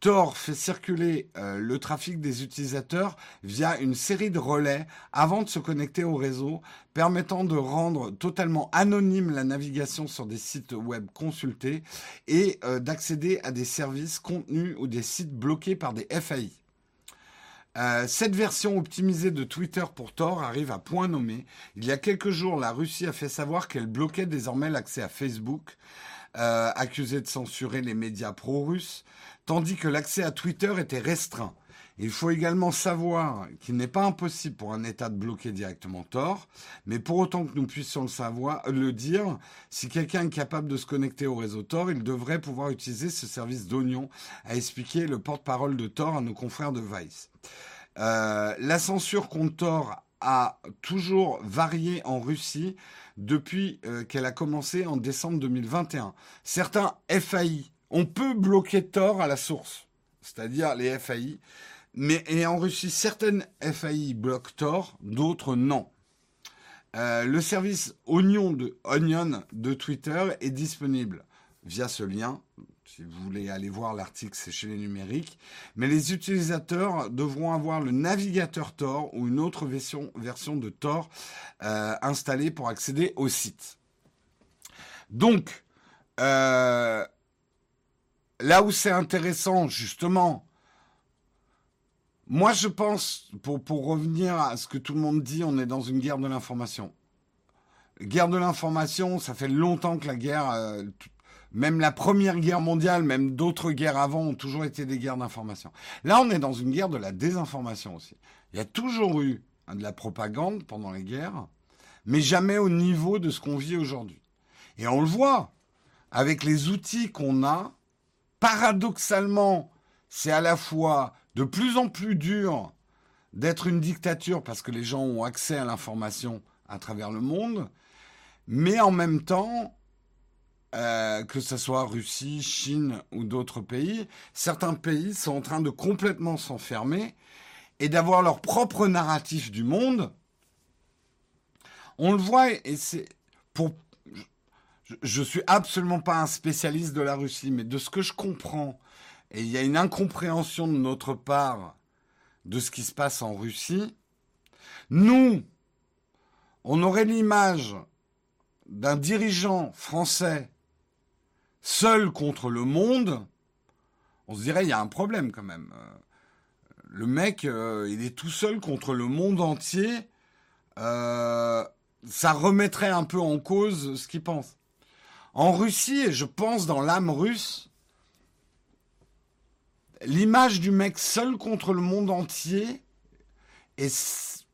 [SPEAKER 1] Tor fait circuler euh, le trafic des utilisateurs via une série de relais avant de se connecter au réseau, permettant de rendre totalement anonyme la navigation sur des sites web consultés et euh, d'accéder à des services contenus ou des sites bloqués par des FAI. Euh, cette version optimisée de Twitter pour Tor arrive à point nommé. Il y a quelques jours, la Russie a fait savoir qu'elle bloquait désormais l'accès à Facebook, accusé de censurer les médias pro-russes tandis que l'accès à Twitter était restreint. Il faut également savoir qu'il n'est pas impossible pour un État de bloquer directement Tor, mais pour autant que nous puissions le savoir, le dire, si quelqu'un est capable de se connecter au réseau Tor, il devrait pouvoir utiliser ce service d'oignon, a expliqué le porte-parole de Tor à nos confrères de Vice. Euh, la censure contre Tor a toujours varié en Russie depuis euh, qu'elle a commencé en décembre 2021. Certains FAI on peut bloquer Tor à la source, c'est-à-dire les FAI. Mais en Russie, certaines FAI bloquent Tor, d'autres non. Euh, le service Onion Onion de Twitter est disponible via ce lien. Si vous voulez aller voir l'article, c'est chez les numériques. Mais les utilisateurs devront avoir le navigateur Tor ou une autre version, version de Tor euh, installée pour accéder au site. Donc, euh, là où c'est intéressant, justement, moi je pense, pour, pour revenir à ce que tout le monde dit, on est dans une guerre de l'information. Guerre de l'information, ça fait longtemps que la guerre, euh, même la première guerre mondiale, même d'autres guerres avant ont toujours été des guerres d'information. Là, on est dans une guerre de la désinformation aussi. Il y a toujours eu hein, de la propagande pendant les guerres, mais jamais au niveau de ce qu'on vit aujourd'hui. Et on le voit avec les outils qu'on a paradoxalement, c'est à la fois de plus en plus dur d'être une dictature parce que les gens ont accès à l'information à travers le monde, mais en même temps, euh, que ce soit Russie, Chine ou d'autres pays, certains pays sont en train de complètement s'enfermer et d'avoir leur propre narratif du monde. On le voit et c'est pour je, ne suis absolument pas un spécialiste de la Russie, mais de ce que je comprends, et il y a une incompréhension de notre part de ce qui se passe en Russie, nous, on aurait l'image d'un dirigeant français seul contre le monde, on se dirait il y a un problème quand même. Le mec, euh, il est tout seul contre le monde entier. Euh, ça remettrait un peu en cause ce qu'il pense. En Russie, et je pense dans l'âme russe, l'image du mec seul contre le monde entier est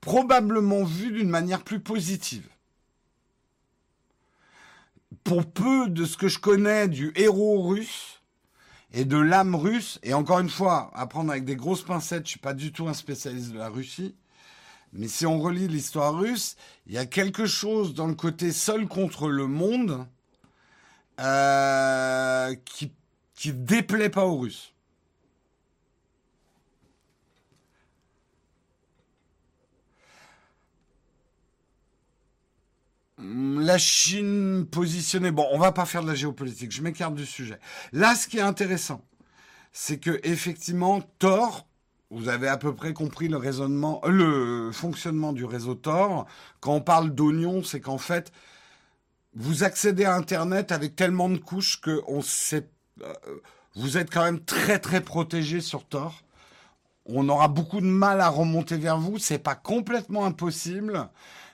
[SPEAKER 1] probablement vue d'une manière plus positive. Pour peu de ce que je connais du héros russe et de l'âme russe, et encore une fois, à prendre avec des grosses pincettes, je suis pas du tout un spécialiste de la Russie, mais si on relit l'histoire russe, il y a quelque chose dans le côté seul contre le monde euh, qui, qui déplaît pas aux Russes. La Chine positionnée. Bon, on va pas faire de la géopolitique. Je m'écarte du sujet. Là, ce qui est intéressant, c'est que effectivement, Tor, vous avez à peu près compris le raisonnement, le fonctionnement du réseau Tor. Quand on parle d'oignon, c'est qu'en fait, vous accédez à Internet avec tellement de couches que on sait, euh, vous êtes quand même très très protégé sur Tor. On aura beaucoup de mal à remonter vers vous. C'est pas complètement impossible,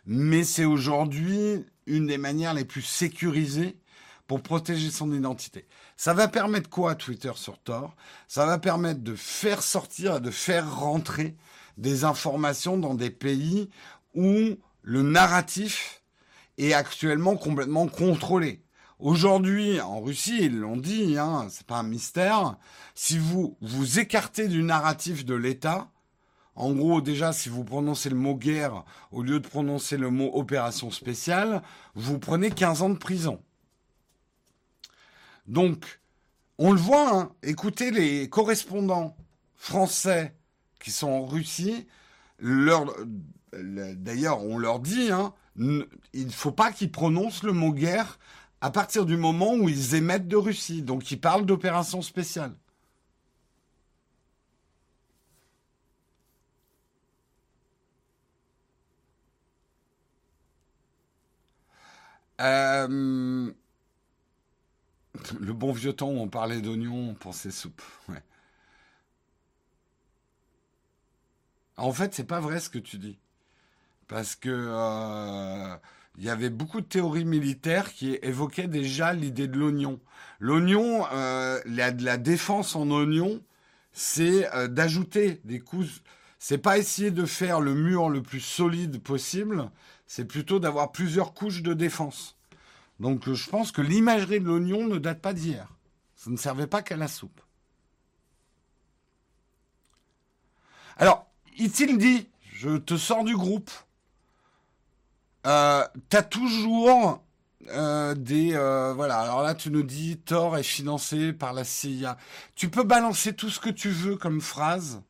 [SPEAKER 1] mais c'est aujourd'hui une des manières les plus sécurisées pour protéger son identité. Ça va permettre quoi Twitter sur Tor Ça va permettre de faire sortir, de faire rentrer des informations dans des pays où le narratif est actuellement complètement contrôlé. Aujourd'hui, en Russie, ils l'ont dit, hein, c'est pas un mystère, si vous vous écartez du narratif de l'État, en gros, déjà, si vous prononcez le mot guerre au lieu de prononcer le mot opération spéciale, vous prenez 15 ans de prison. Donc, on le voit, hein, écoutez les correspondants français qui sont en Russie, leur, d'ailleurs, on leur dit, hein, il ne faut pas qu'ils prononcent le mot guerre à partir du moment où ils émettent de Russie. Donc ils parlent d'opération spéciale. Euh, le bon vieux temps où on parlait d'oignons, on pensait soupe. En fait, c'est pas vrai ce que tu dis parce que euh, il y avait beaucoup de théories militaires qui évoquaient déjà l'idée de l'oignon. L'oignon, euh, la, la, défense en oignon, c'est euh, d'ajouter des couches. C'est pas essayer de faire le mur le plus solide possible, c'est plutôt d'avoir plusieurs couches de défense. Donc je pense que l'imagerie de l'oignon ne date pas d'hier. Ça ne servait pas qu'à la soupe. Alors, il dit, je te sors du groupe. Euh, t'as toujours euh, des euh, voilà. Alors là, tu nous dis Thor est financé par la CIA. Tu peux balancer tout ce que tu veux comme phrase,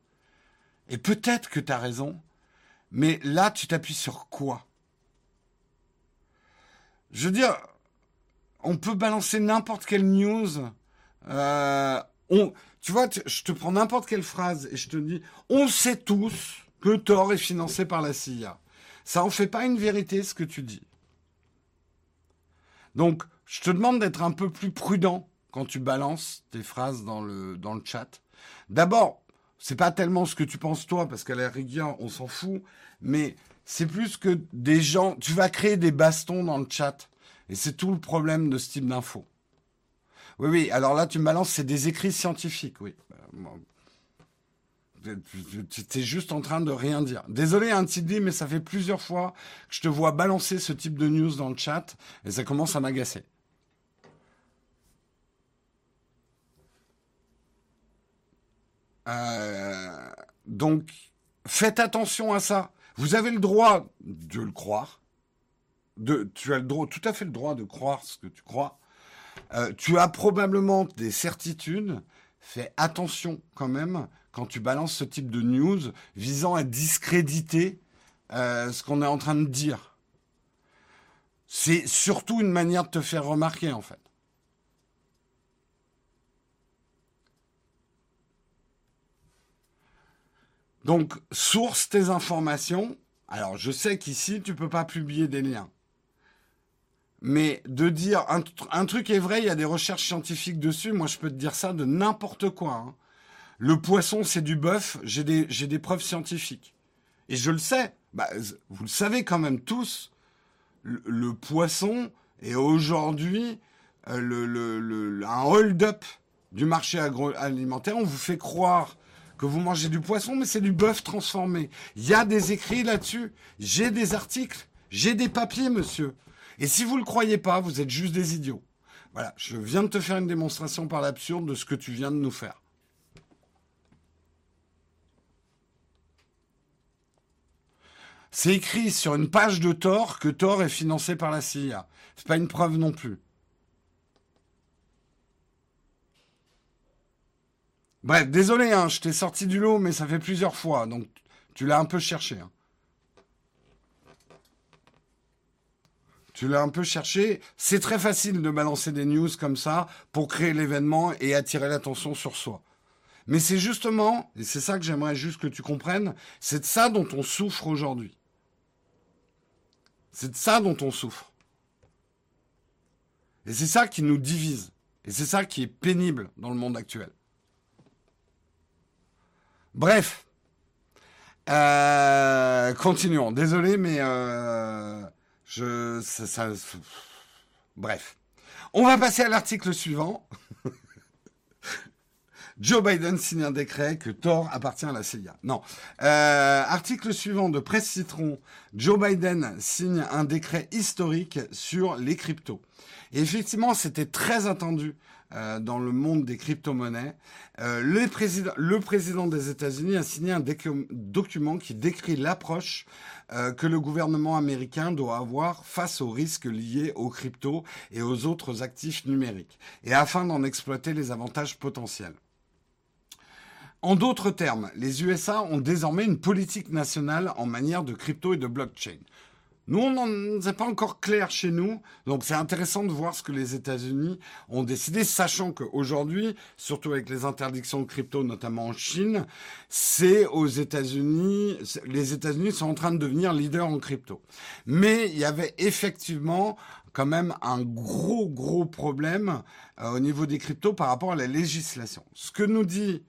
[SPEAKER 1] et peut-être que t'as raison, mais là, tu t'appuies sur quoi? Je veux dire, on peut balancer n'importe quelle news. on, tu vois, je te prends n'importe quelle phrase et je te dis, on sait tous que Thor est financé par la CIA. Ça en fait pas une vérité ce que tu dis. Donc, je te demande d'être un peu plus prudent quand tu balances tes phrases dans le, dans le chat. D'abord, c'est pas tellement ce que tu penses toi, parce qu'à la rigueur, on s'en fout, mais c'est plus que des gens, tu vas créer des bastons dans le chat. Et c'est tout le problème de ce type d'infos. Oui, oui, alors là, tu me balances, c'est des écrits scientifiques, oui. Tu es juste en train de rien dire. Désolé, un petit dit, mais ça fait plusieurs fois que je te vois balancer ce type de news dans le chat et ça commence à m'agacer. Euh, donc, faites attention à ça. Vous avez le droit de le croire. De, tu as le droit, tout à fait le droit de croire ce que tu crois. Euh, tu as probablement des certitudes. Fais attention quand même quand tu balances ce type de news visant à discréditer euh, ce qu'on est en train de dire. C'est surtout une manière de te faire remarquer, en fait. Donc, source tes informations. Alors, je sais qu'ici, tu peux pas publier des liens. Mais de dire un, truc est vrai, il y a des recherches scientifiques dessus, moi je peux te dire ça de n'importe quoi. Hein. Le poisson, c'est du bœuf. J'ai des, preuves scientifiques. Et je le sais. Bah, vous le savez quand même tous. Le, poisson est aujourd'hui euh, le, un hold-up du marché agroalimentaire. On vous fait croire que vous mangez du poisson, mais c'est du bœuf transformé. Il y a des écrits là-dessus. J'ai des articles. J'ai des papiers, monsieur. Et si vous le croyez pas, vous êtes juste des idiots. Voilà, je viens de te faire une démonstration par l'absurde de ce que tu viens de nous faire. C'est écrit sur une page de Thor que Thor est financé par la CIA. C'est pas une preuve non plus. Bref, désolé, hein, je t'ai sorti du lot, mais ça fait plusieurs fois, donc tu l'as un peu cherché. Hein. Tu l'as un peu cherché. C'est très facile de balancer des news comme ça pour créer l'événement et attirer l'attention sur soi. Mais c'est justement, et c'est ça que j'aimerais juste que tu comprennes, c'est de ça dont on souffre aujourd'hui. C'est de ça dont on souffre. Et c'est ça qui nous divise. Et c'est ça qui est pénible dans le monde actuel. Bref. Euh, continuons. Désolé, mais euh, je, bref. On va passer à l'article suivant. Joe Biden signe un décret que Thor appartient à la CIA. Non. Euh, article suivant de Presse Citron. Joe Biden signe un décret historique sur les cryptos. Et effectivement, c'était très attendu euh, dans le monde des crypto-monnaies. Euh, le, président, des États-Unis a signé un document qui décrit l'approche euh, que le gouvernement américain doit avoir face aux risques liés aux cryptos et aux autres actifs numériques, et afin d'en exploiter les avantages potentiels. En d'autres termes, les USA ont désormais une politique nationale en matière de crypto et de blockchain. Nous, on n'est pas encore clair chez nous, donc c'est intéressant de voir ce que les États-Unis ont décidé, sachant qu'aujourd'hui, surtout avec les interdictions de crypto, notamment en Chine, c'est aux États-Unis, les États-Unis sont en train de devenir leaders en crypto. Mais il y avait effectivement quand même un gros, gros problème euh, au niveau des cryptos par rapport à la législation. Ce que nous dit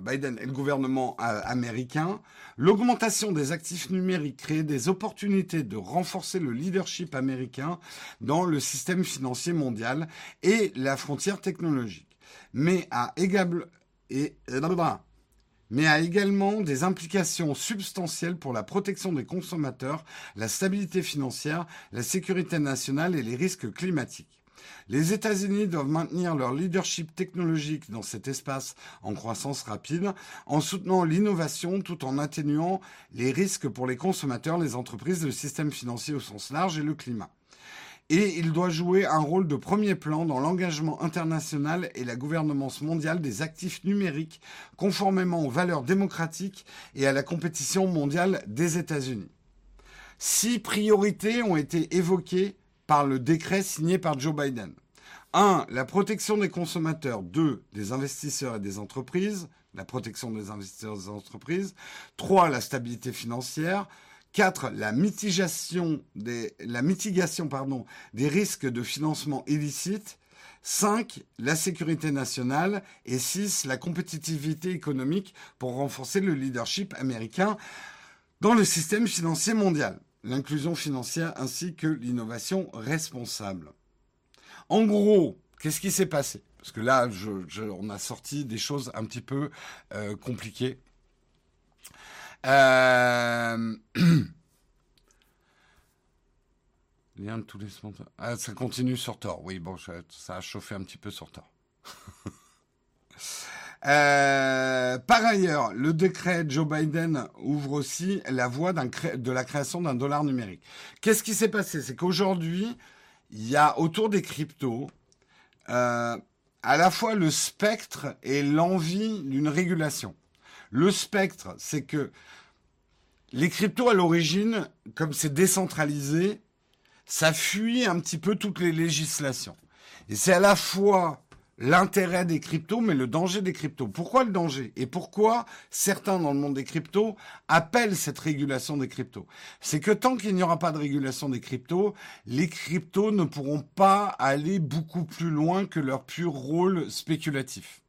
[SPEAKER 1] Biden et le gouvernement euh, américain, l'augmentation des actifs numériques crée des opportunités de renforcer le leadership américain dans le système financier mondial et la frontière technologique, mais a, et, mais a également des implications substantielles pour la protection des consommateurs, la stabilité financière, la sécurité nationale et les risques climatiques. Les États-Unis doivent maintenir leur leadership technologique dans cet espace en croissance rapide, en soutenant l'innovation tout en atténuant les risques pour les consommateurs, les entreprises, le système financier au sens large et le climat. Et il doit jouer un rôle de premier plan dans l'engagement international et la gouvernance mondiale des actifs numériques, conformément aux valeurs démocratiques et à la compétition mondiale des États-Unis. Six priorités ont été évoquées par le décret signé par Joe Biden. 1. La protection des consommateurs. 2. Des investisseurs et des entreprises. La protection des investisseurs des entreprises. 3. La stabilité financière. 4. La mitigation des risques de financement illicite. 5. La sécurité nationale. Et 6. La compétitivité économique pour renforcer le leadership américain dans le système financier mondial l'inclusion financière ainsi que l'innovation responsable. En gros, qu'est-ce qui s'est passé? Parce que là, on a sorti des choses un petit peu euh, compliquées. Euh... Lien de tous les ah, ça continue sur Tor. Oui, bon, ça a chauffé un petit peu sur Tor. Euh, par ailleurs, le décret Joe Biden ouvre aussi la voie de la création d'un dollar numérique. Qu'est-ce qui s'est passé? C'est qu'aujourd'hui, il y a autour des cryptos euh, à la fois le spectre et l'envie d'une régulation. Le spectre, c'est que les cryptos à l'origine, comme c'est décentralisé, ça fuit un petit peu toutes les législations. Et c'est à la fois l'intérêt des cryptos, mais le danger des cryptos. Pourquoi le danger? Et pourquoi certains dans le monde des cryptos appellent cette régulation des cryptos? C'est que tant qu'il n'y aura pas de régulation des cryptos, les cryptos ne pourront pas aller beaucoup plus loin que leur pur rôle spéculatif.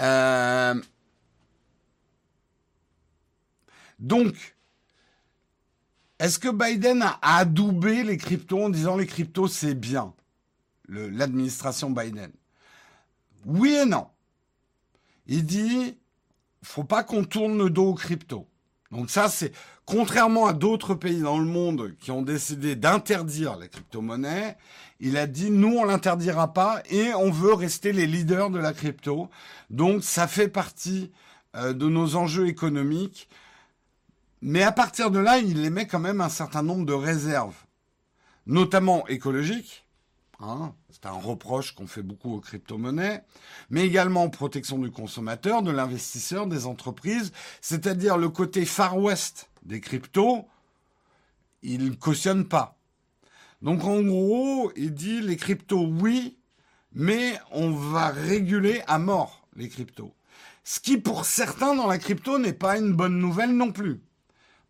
[SPEAKER 1] Euh, donc, est-ce que Biden a adoubé les cryptos en disant les cryptos c'est bien L'administration Biden? Oui et non. Il dit faut pas qu'on tourne le dos aux cryptos. Donc ça c'est contrairement à d'autres pays dans le monde qui ont décidé d'interdire les crypto-monnaies, il a dit nous on l'interdira pas et on veut rester les leaders de la crypto. Donc ça fait partie euh, de nos enjeux économiques mais à partir de là, il émet quand même un certain nombre de réserves, notamment écologiques. Hein, c'est un reproche qu'on fait beaucoup aux crypto-monnaies, mais également protection du consommateur, de l'investisseur, des entreprises, c'est-à-dire le côté Far West des cryptos, il ne cautionne pas. Donc en gros, il dit les cryptos oui, mais on va réguler à mort les cryptos. Ce qui pour certains dans la crypto n'est pas une bonne nouvelle non plus.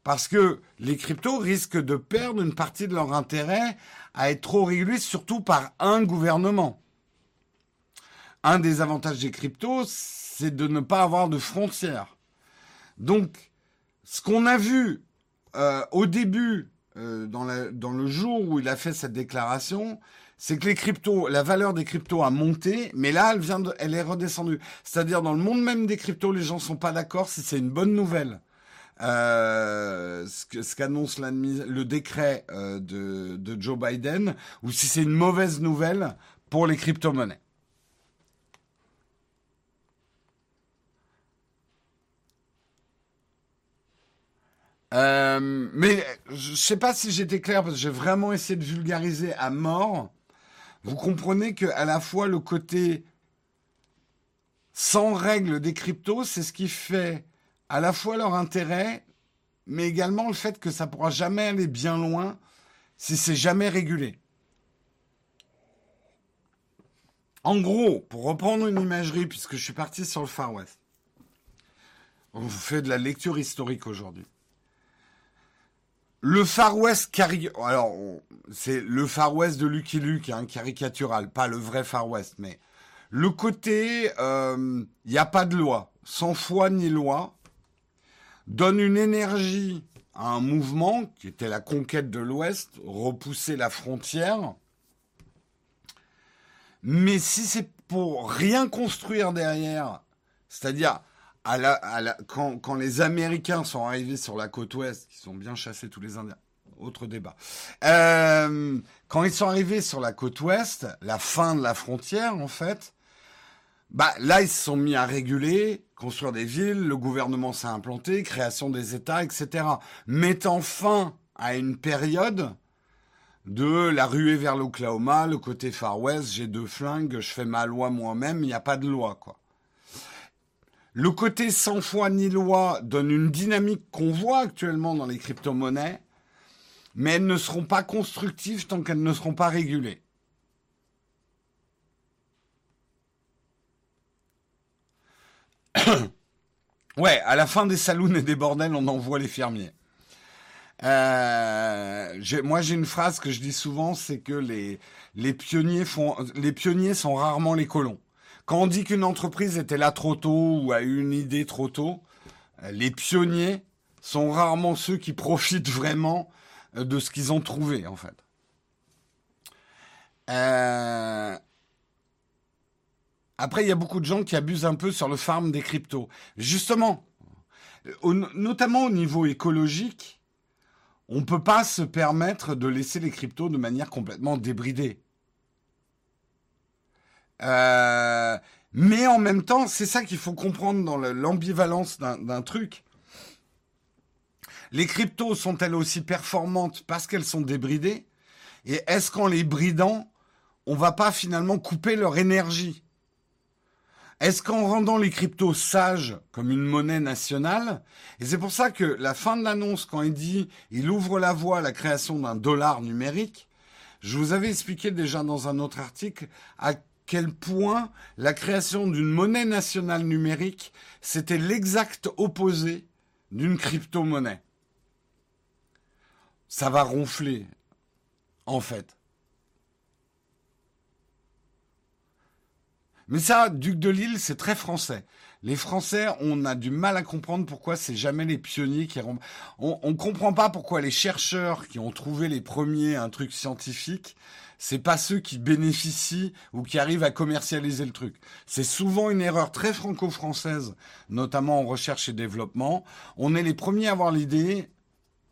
[SPEAKER 1] Parce que les cryptos risquent de perdre une partie de leur intérêt à être trop régulés, surtout par un gouvernement. Un des avantages des cryptos, c'est de ne pas avoir de frontières. Donc, ce qu'on a vu euh, au début, euh, dans, le jour où il a fait cette déclaration, c'est que la valeur des cryptos a monté, mais là, elle est redescendue. C'est-à-dire, dans le monde même des cryptos, les gens sont pas d'accord si c'est une bonne nouvelle. Euh, ce qu'annonce le décret euh, de, Joe Biden, ou si c'est une mauvaise nouvelle pour les crypto-monnaies. Euh, mais je sais pas si j'étais clair parce que j'ai vraiment essayé de vulgariser à mort. Vous comprenez que à la fois le côté sans règles des cryptos, c'est ce qui fait à la fois leur intérêt, mais également le fait que ça pourra jamais aller bien loin si c'est jamais régulé. En gros, pour reprendre une imagerie, puisque je suis parti sur le Far West, on vous fait de la lecture historique aujourd'hui. Le Far West c'est le Far West de Lucky Luke, hein, caricatural, pas le vrai Far West, mais le côté, il euh, n'y a pas de loi, sans foi ni loi, donne une énergie à un mouvement qui était la conquête de l'Ouest, repousser la frontière. Mais si c'est pour rien construire derrière, c'est-à-dire quand, les Américains sont arrivés sur la côte ouest, qui sont bien chassés tous les Indiens, autre débat. Euh, quand ils sont arrivés sur la côte ouest, la fin de la frontière, en fait, bah là ils se sont mis à réguler, construire des villes, le gouvernement s'est implanté, création des États, etc. Mettant fin à une période de la ruée vers l'Oklahoma, le côté Far West, j'ai deux flingues, je fais ma loi moi-même, il n'y a pas de loi, quoi. Le côté sans foi ni loi donne une dynamique qu'on voit actuellement dans les crypto-monnaies, mais elles ne seront pas constructives tant qu'elles ne seront pas régulées. ouais, à la fin des saloons et des bordels, on envoie les fermiers. Euh, moi, j'ai une phrase que je dis souvent, c'est que les, pionniers les pionniers sont rarement les colons. Quand on dit qu'une entreprise était là trop tôt ou a eu une idée trop tôt, euh, les pionniers sont rarement ceux qui profitent vraiment euh, de ce qu'ils ont trouvé, en fait. Euh, après, il y a beaucoup de gens qui abusent un peu sur le farm des cryptos. Justement, notamment au niveau écologique, on ne peut pas se permettre de laisser les cryptos de manière complètement débridée. Euh, mais en même temps, c'est ça qu'il faut comprendre dans l'ambivalence d'un truc. Les cryptos sont-elles aussi performantes parce qu'elles sont débridées? Et est-ce qu'en les bridant, on va pas finalement couper leur énergie? Est-ce qu'en rendant les cryptos sages comme une monnaie nationale Et c'est pour ça que la fin de l'annonce, quand il dit il ouvre la voie à la création d'un dollar numérique, je vous avais expliqué déjà dans un autre article à quel point la création d'une monnaie nationale numérique, c'était l'exact opposé d'une crypto-monnaie. Ça va ronfler, en fait. Mais ça, Duc de Lille, c'est très français. Les Français, on a du mal à comprendre pourquoi c'est jamais les pionniers qui... On ne comprend pas pourquoi les chercheurs qui ont trouvé les premiers un truc scientifique, c'est pas ceux qui bénéficient ou qui arrivent à commercialiser le truc. C'est souvent une erreur très franco-française, notamment en recherche et développement. On est les premiers à avoir l'idée,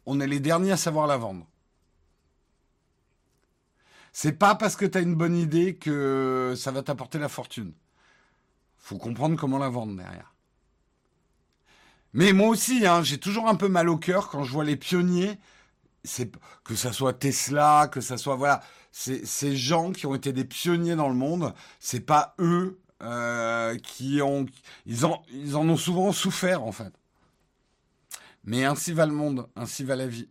[SPEAKER 1] on est les derniers à savoir la vendre. C'est pas parce que tu as une bonne idée que ça va t'apporter la fortune. Faut comprendre comment la vendre derrière. Mais moi aussi, hein, j'ai toujours un peu mal au cœur quand je vois les pionniers c'est que ça soit Tesla, que ça soit voilà, ces gens qui ont été des pionniers dans le monde, c'est pas eux euh, qui ont, ils en, ils en ont souvent souffert en fait. Mais ainsi va le monde, ainsi va la vie.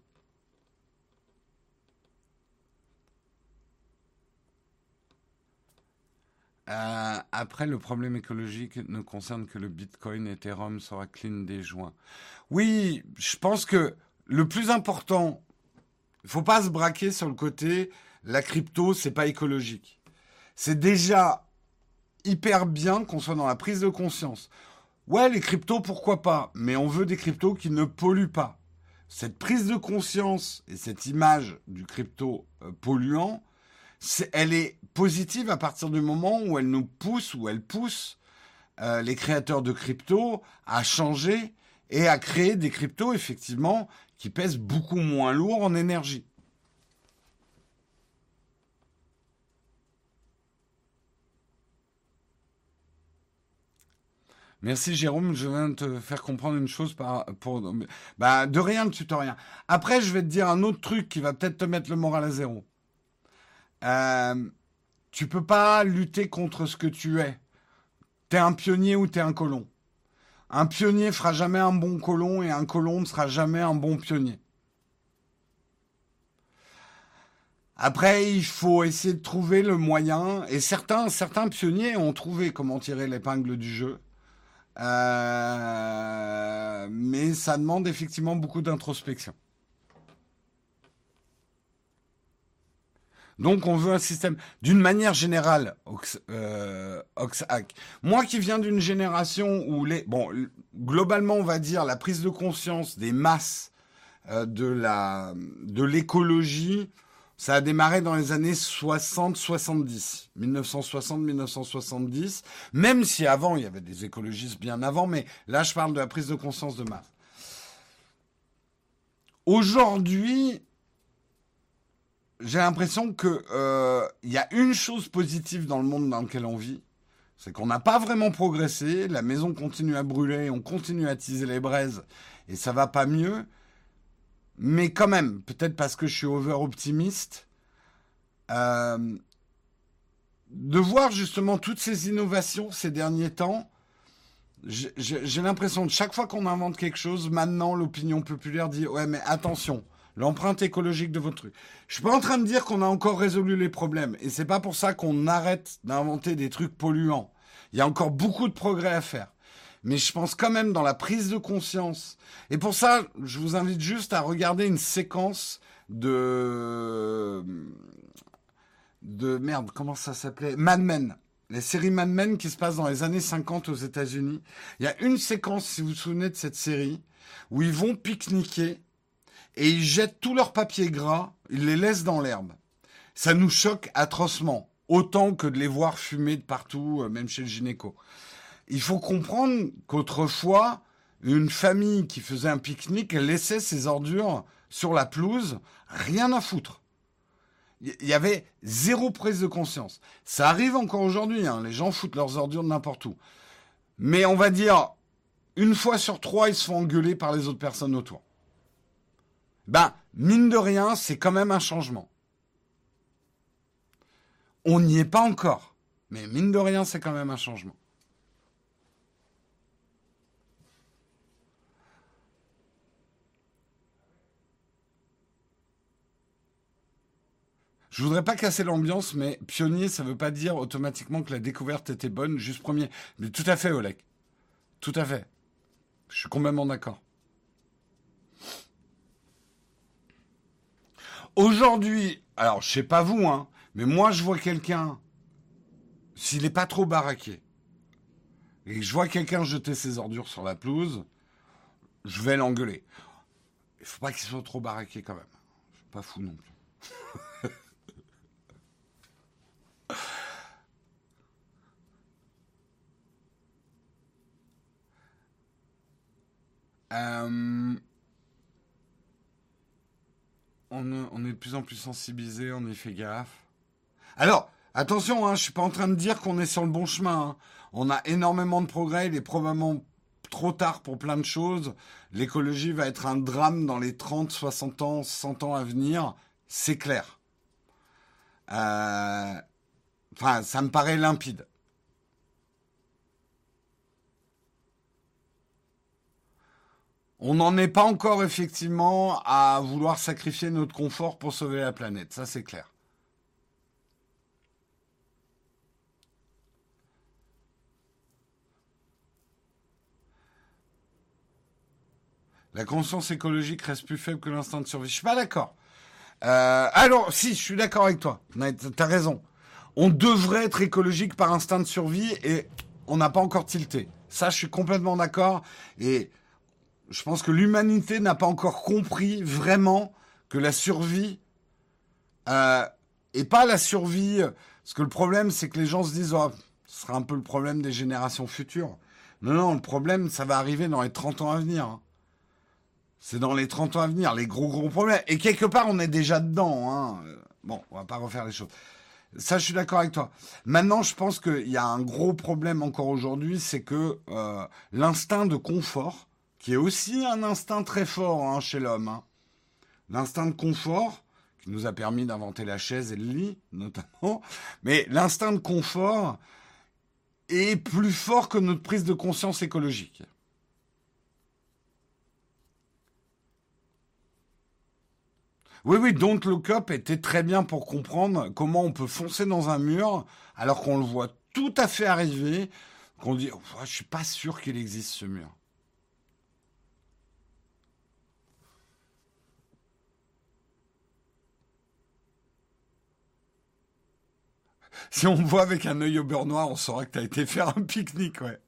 [SPEAKER 1] Euh, après, le problème écologique ne concerne que le Bitcoin. Ethereum sera clean des joints. Oui, je pense que le plus important, il faut pas se braquer sur le côté la crypto, c'est pas écologique. C'est déjà hyper bien qu'on soit dans la prise de conscience. Ouais, les cryptos, pourquoi pas, mais on veut des cryptos qui ne polluent pas. Cette prise de conscience et cette image du crypto euh, elle est positive à partir du moment où elle nous pousse, ou elle pousse euh, les créateurs de crypto à changer et à créer des cryptos, effectivement, qui pèsent beaucoup moins lourd en énergie. Merci Jérôme, je viens de te faire comprendre une chose par pour bah de rien de rien. Après, je vais te dire un autre truc qui va peut-être te mettre le moral à zéro. Euh, tu peux pas lutter contre ce que tu es. T'es un pionnier ou t'es un colon. Un pionnier fera jamais un bon colon et un colon ne sera jamais un bon pionnier. Après, il faut essayer de trouver le moyen, et certains, pionniers ont trouvé comment tirer l'épingle du jeu. Euh, mais ça demande effectivement beaucoup d'introspection. Donc on veut un système, d'une manière générale, euh, Oxhack. Moi qui viens d'une génération où les, bon, globalement on va dire la prise de conscience des masses euh, de la, de l'écologie, ça a démarré dans les années 60-70, 1960-1970, même si avant, il y avait des écologistes bien avant, mais là, je parle de la prise de conscience de masse. Aujourd'hui, j'ai l'impression qu'il euh, y a une chose positive dans le monde dans lequel on vit, c'est qu'on n'a pas vraiment progressé, la maison continue à brûler, on continue à attiser les braises, et ça va pas mieux. Mais quand même, peut-être parce que je suis over-optimiste, euh, de voir justement toutes ces innovations ces derniers temps, j'ai l'impression que chaque fois qu'on invente quelque chose, maintenant l'opinion populaire dit ouais mais attention, l'empreinte écologique de votre truc. Je suis pas en train de dire qu'on a encore résolu les problèmes et c'est pas pour ça qu'on arrête d'inventer des trucs polluants. Il y a encore beaucoup de progrès à faire mais je pense quand même dans la prise de conscience. Et pour ça, je vous invite juste à regarder une séquence de de merde, comment ça s'appelait? Mad Men. Les séries Mad Men qui se passent dans les années 50 aux États-Unis. Il y a une séquence, si vous vous souvenez de cette série, où ils vont pique-niquer et ils jettent tous leurs papiers gras, ils les laissent dans l'herbe. Ça nous choque atrocement, autant que de les voir fumer de partout, euh, même chez le gynéco il faut comprendre qu'autrefois, une famille qui faisait un pique-nique laissait ses ordures sur la pelouse, rien à foutre. Il y avait zéro prise de conscience. Ça arrive encore aujourd'hui, hein, les gens foutent leurs ordures n'importe où. Mais on va dire, une fois sur trois, ils se font engueuler par les autres personnes autour. Ben, mine de rien, c'est quand même un changement. On n'y est pas encore. Mais mine de rien, c'est quand même un changement. Je voudrais pas casser l'ambiance, mais pionnier, ça veut pas dire automatiquement que la découverte était bonne, juste premier. Mais tout à fait, Oleg. Tout à fait. Je suis complètement d'accord. Aujourd'hui, alors je sais pas vous, hein, mais moi je vois quelqu'un, s'il n'est pas trop baraqué, et je vois quelqu'un jeter ses ordures sur la pelouse, je vais l'engueuler. Il faut pas qu'il soit trop baraqué quand même. Je suis pas fou non plus. Euh, on, est de plus en plus sensibilisé, on y fait gaffe. Alors, attention, hein, je suis pas en train de dire qu'on est sur le bon chemin. Hein. On a énormément de progrès, il est probablement trop tard pour plein de choses. L'écologie va être un drame dans les 30, 60 ans, 100 ans à venir, c'est clair. Euh, enfin, ça me paraît limpide. On n'en est pas encore effectivement à vouloir sacrifier notre confort pour sauver la planète, ça c'est clair. La conscience écologique reste plus faible que l'instinct de survie. Je suis pas d'accord. Euh, alors, si, je suis d'accord avec toi. T'as raison. On devrait être écologique par instinct de survie et on n'a pas encore tilté. Ça, je suis complètement d'accord. Et je pense que l'humanité n'a pas encore compris vraiment que la survie euh, et pas la survie. Parce que le problème, c'est que les gens se disent, oh, ce sera un peu le problème des générations futures. Non, non, le problème, ça va arriver dans les 30 ans à venir. Hein. C'est dans les 30 ans à venir, les gros gros problèmes. Et quelque part, on est déjà dedans. Hein. Bon, on va pas refaire les choses. Ça, je suis d'accord avec toi. Maintenant, je pense qu'il y a un gros problème encore aujourd'hui, c'est que euh, l'instinct de confort, qui est aussi un instinct très fort hein, chez l'homme, hein. l'instinct de confort, qui nous a permis d'inventer la chaise et le lit, notamment, mais l'instinct de confort est plus fort que notre prise de conscience écologique. Oui, oui, Don't Look Up était très bien pour comprendre comment on peut foncer dans un mur alors qu'on le voit tout à fait arriver, qu'on dit, oh, je suis pas sûr qu'il existe ce mur. Si on voit avec un œil au beurre noir, on saura que tu as été faire un pique-nique, ouais.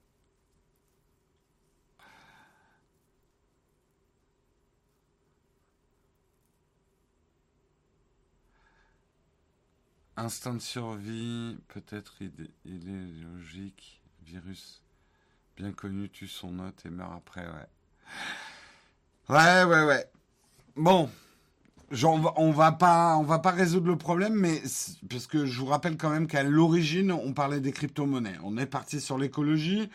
[SPEAKER 1] Instinct de survie, peut-être idéologique, virus bien connu tue son hôte et meurt après, ouais. Ouais, ouais, ouais. Bon, on va pas, on va pas résoudre le problème, mais parce que je vous rappelle quand même qu'à l'origine, on parlait des crypto-monnaies. On est parti sur l'écologie,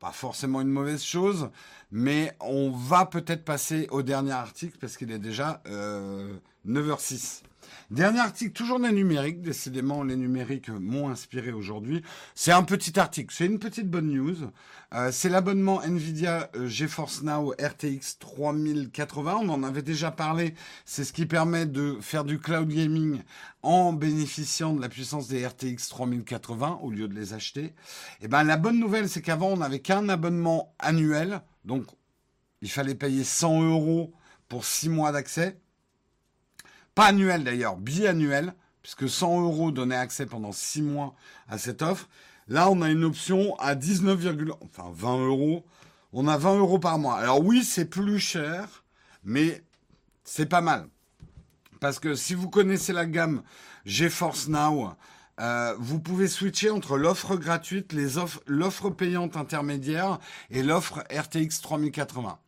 [SPEAKER 1] pas forcément une mauvaise chose, mais on va peut-être passer au dernier article parce qu'il est déjà 9h06. Dernier article, toujours des numériques. Décidément, les numériques m'ont inspiré aujourd'hui. C'est un petit article, c'est une petite bonne news. Euh, c'est l'abonnement Nvidia euh, GeForce Now RTX 3080. On en avait déjà parlé. C'est ce qui permet de faire du cloud gaming en bénéficiant de la puissance des RTX 3080 au lieu de les acheter. Et eh ben, la bonne nouvelle, c'est qu'avant, on n'avait qu'un abonnement annuel. Donc, il fallait payer 100 euros pour 6 mois d'accès pas annuel d'ailleurs, biannuel, puisque 100 euros donnaient accès pendant 6 mois à cette offre. Là, on a une option à 19, enfin 20 euros. On a 20 euros par mois. Alors oui, c'est plus cher, mais c'est pas mal. Parce que si vous connaissez la gamme GeForce Now, euh, vous pouvez switcher entre l'offre gratuite, l'offre payante intermédiaire et l'offre RTX 3080.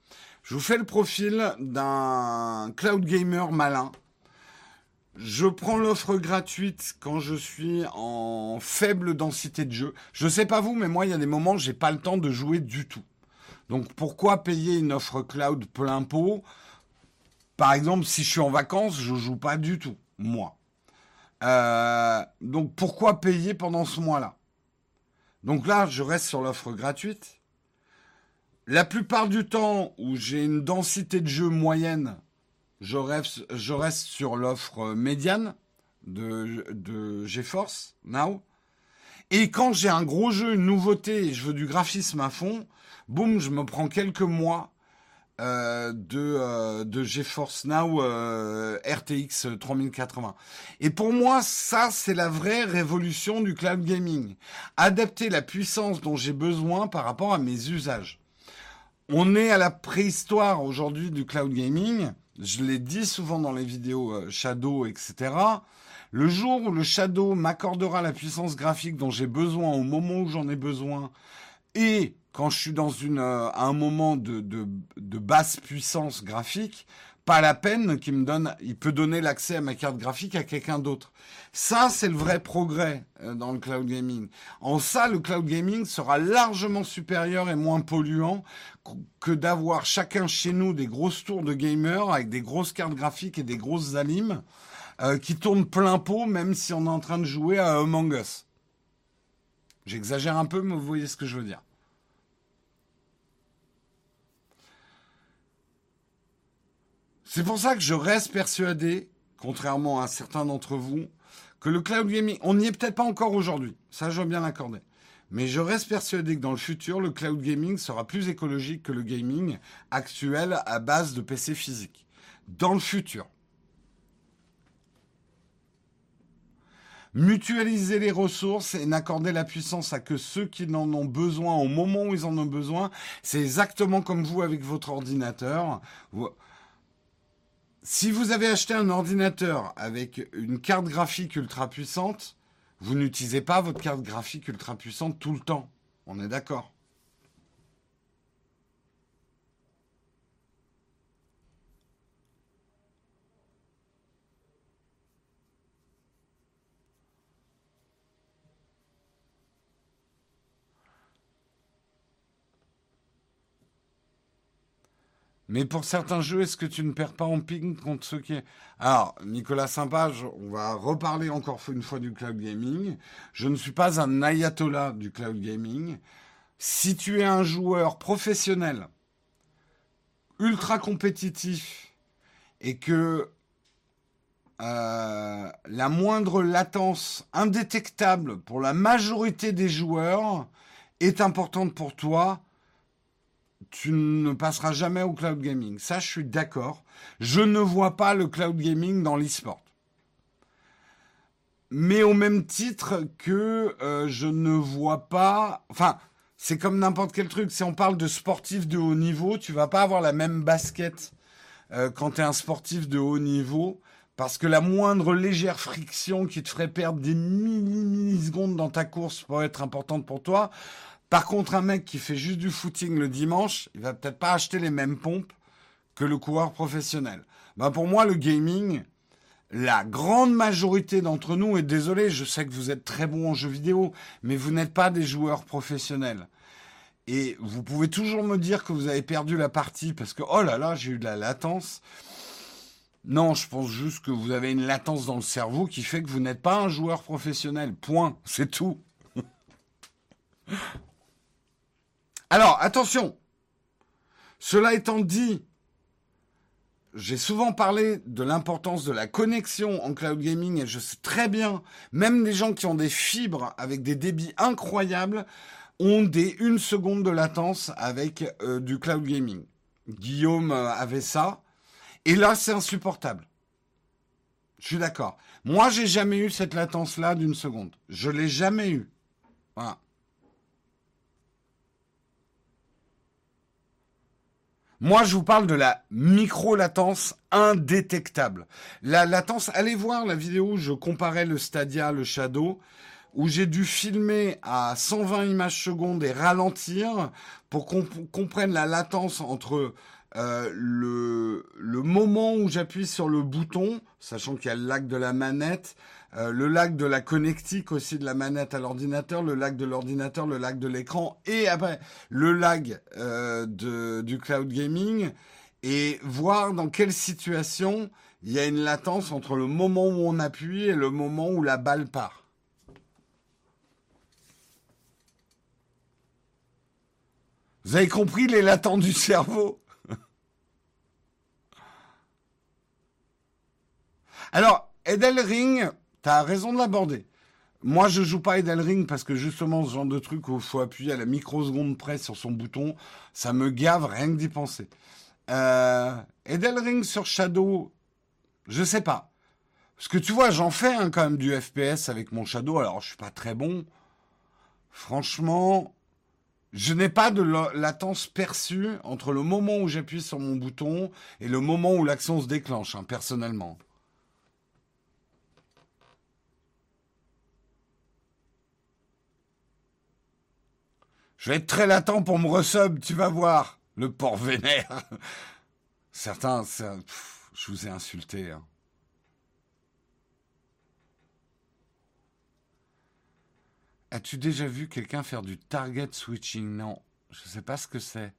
[SPEAKER 1] Je vous fais le profil d'un cloud gamer malin je prends l'offre gratuite quand je suis en faible densité de jeu. Je sais pas vous, mais moi, il y a des moments où j'ai pas le temps de jouer du tout. Donc, pourquoi payer une offre cloud plein pot? Par exemple, si je suis en vacances, je joue pas du tout, moi. Euh, donc, pourquoi payer pendant ce mois-là? Donc là, je reste sur l'offre gratuite. La plupart du temps où j'ai une densité de jeu moyenne, je reste, sur l'offre médiane de, de GeForce Now. Et quand j'ai un gros jeu, une nouveauté, et je veux du graphisme à fond, boum, je me prends quelques mois euh, de, euh, de GeForce Now euh, RTX 3080. Et pour moi, ça, c'est la vraie révolution du cloud gaming. Adapter la puissance dont j'ai besoin par rapport à mes usages. On est à la préhistoire aujourd'hui du cloud gaming. Je l'ai dit souvent dans les vidéos euh, Shadow, etc. Le jour où le Shadow m'accordera la puissance graphique dont j'ai besoin au moment où j'en ai besoin, et quand je suis dans une, euh, un moment de, de, de basse puissance graphique, pas la peine qu'il me donne, il peut donner l'accès à ma carte graphique à quelqu'un d'autre. Ça, c'est le vrai progrès euh, dans le cloud gaming. En ça, le cloud gaming sera largement supérieur et moins polluant que d'avoir chacun chez nous des grosses tours de gamers avec des grosses cartes graphiques et des grosses alimes euh, qui tournent plein pot même si on est en train de jouer à Among Us. J'exagère un peu, mais vous voyez ce que je veux dire. C'est pour ça que je reste persuadé, contrairement à certains d'entre vous, que le cloud gaming, on n'y est peut-être pas encore aujourd'hui, ça je veux bien l'accorder, mais je reste persuadé que dans le futur, le cloud gaming sera plus écologique que le gaming actuel à base de PC physique. Dans le futur. Mutualiser les ressources et n'accorder la puissance à que ceux qui n'en ont besoin au moment où ils en ont besoin, c'est exactement comme vous avec votre ordinateur. Si vous avez acheté un ordinateur avec une carte graphique ultra puissante, vous n'utilisez pas votre carte graphique ultra puissante tout le temps. On est d'accord. Mais pour certains jeux, est-ce que tu ne perds pas en ping contre ceux qui... Alors, Nicolas Saint-Page, on va reparler encore une fois du cloud gaming. Je ne suis pas un ayatollah du cloud gaming. Si tu es un joueur professionnel, ultra compétitif, et que euh, la moindre latence indétectable pour la majorité des joueurs est importante pour toi, tu ne passeras jamais au cloud gaming. Ça, je suis d'accord. Je ne vois pas le cloud gaming dans l'e-sport. Mais au même titre que euh, je ne vois pas... Enfin, c'est comme n'importe quel truc. Si on parle de sportif de haut niveau, tu vas pas avoir la même basket euh, quand tu es un sportif de haut niveau. Parce que la moindre légère friction qui te ferait perdre des millisecondes dans ta course pourrait être importante pour toi, par contre, un mec qui fait juste du footing le dimanche, il va peut-être pas acheter les mêmes pompes que le coureur professionnel. Ben pour moi, le gaming, la grande majorité d'entre nous, et désolé, je sais que vous êtes très bons en jeux vidéo, mais vous n'êtes pas des joueurs professionnels. Et vous pouvez toujours me dire que vous avez perdu la partie parce que, oh là là, j'ai eu de la latence. Non, je pense juste que vous avez une latence dans le cerveau qui fait que vous n'êtes pas un joueur professionnel. Point. C'est tout. Alors, attention. Cela étant dit, j'ai souvent parlé de l'importance de la connexion en cloud gaming et je sais très bien, même des gens qui ont des fibres avec des débits incroyables ont des une seconde de latence avec euh, du cloud gaming. Guillaume euh, avait ça et là c'est insupportable. Je suis d'accord. Moi j'ai jamais eu cette latence là d'une seconde. Je l'ai jamais eu. Voilà. Moi, je vous parle de la micro-latence indétectable. La latence, allez voir la vidéo où je comparais le Stadia, le Shadow, où j'ai dû filmer à 120 images secondes et ralentir pour qu'on comprenne la latence entre euh, le, le moment où j'appuie sur le bouton, sachant qu'il y a le lag de la manette, euh, le lag de la connectique aussi de la manette à l'ordinateur, le lag de l'ordinateur, le lag de l'écran et après le lag euh, du cloud gaming et voir dans quelle situation il y a une latence entre le moment où on appuie et le moment où la balle part. Vous avez compris les latences du cerveau? Alors, Edelring, T'as raison de l'aborder. Moi, je joue pas Edelring parce que justement, ce genre de truc où il faut appuyer à la microseconde près sur son bouton, ça me gave rien que d'y penser. Euh, Edelring sur Shadow, je sais pas. Parce que tu vois, j'en fais hein, quand même du FPS avec mon Shadow. Alors, je suis pas très bon. Franchement, je n'ai pas de latence perçue entre le moment où j'appuie sur mon bouton et le moment où l'action se déclenche, hein, personnellement. Je vais être très latent pour me resub, tu vas voir. Le port vénère. Certains, je vous ai insulté. Hein. As-tu déjà vu quelqu'un faire du target switching? Non, je ne sais pas ce que c'est.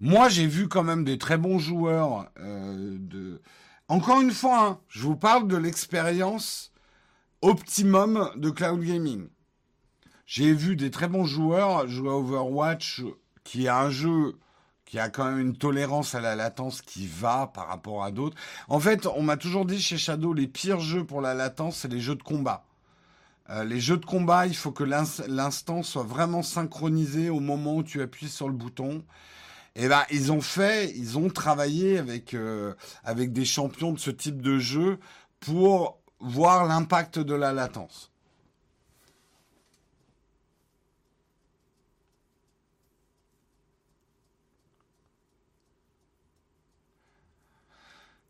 [SPEAKER 1] Moi, j'ai vu quand même des très bons joueurs euh. Encore une fois, hein, je vous parle de l'expérience optimum de cloud gaming. J'ai vu des très bons joueurs jouer à Overwatch, qui est un jeu qui a quand même une tolérance à la latence qui va par rapport à d'autres. En fait, on m'a toujours dit chez Shadow, les pires jeux pour la latence, c'est les jeux de combat. Euh, les jeux de combat, il faut que l'instant soit vraiment synchronisé au moment où tu appuies sur le bouton. Et eh ben, ils ont fait, ils ont travaillé avec euh, avec des champions de ce type de jeu pour voir l'impact de la latence.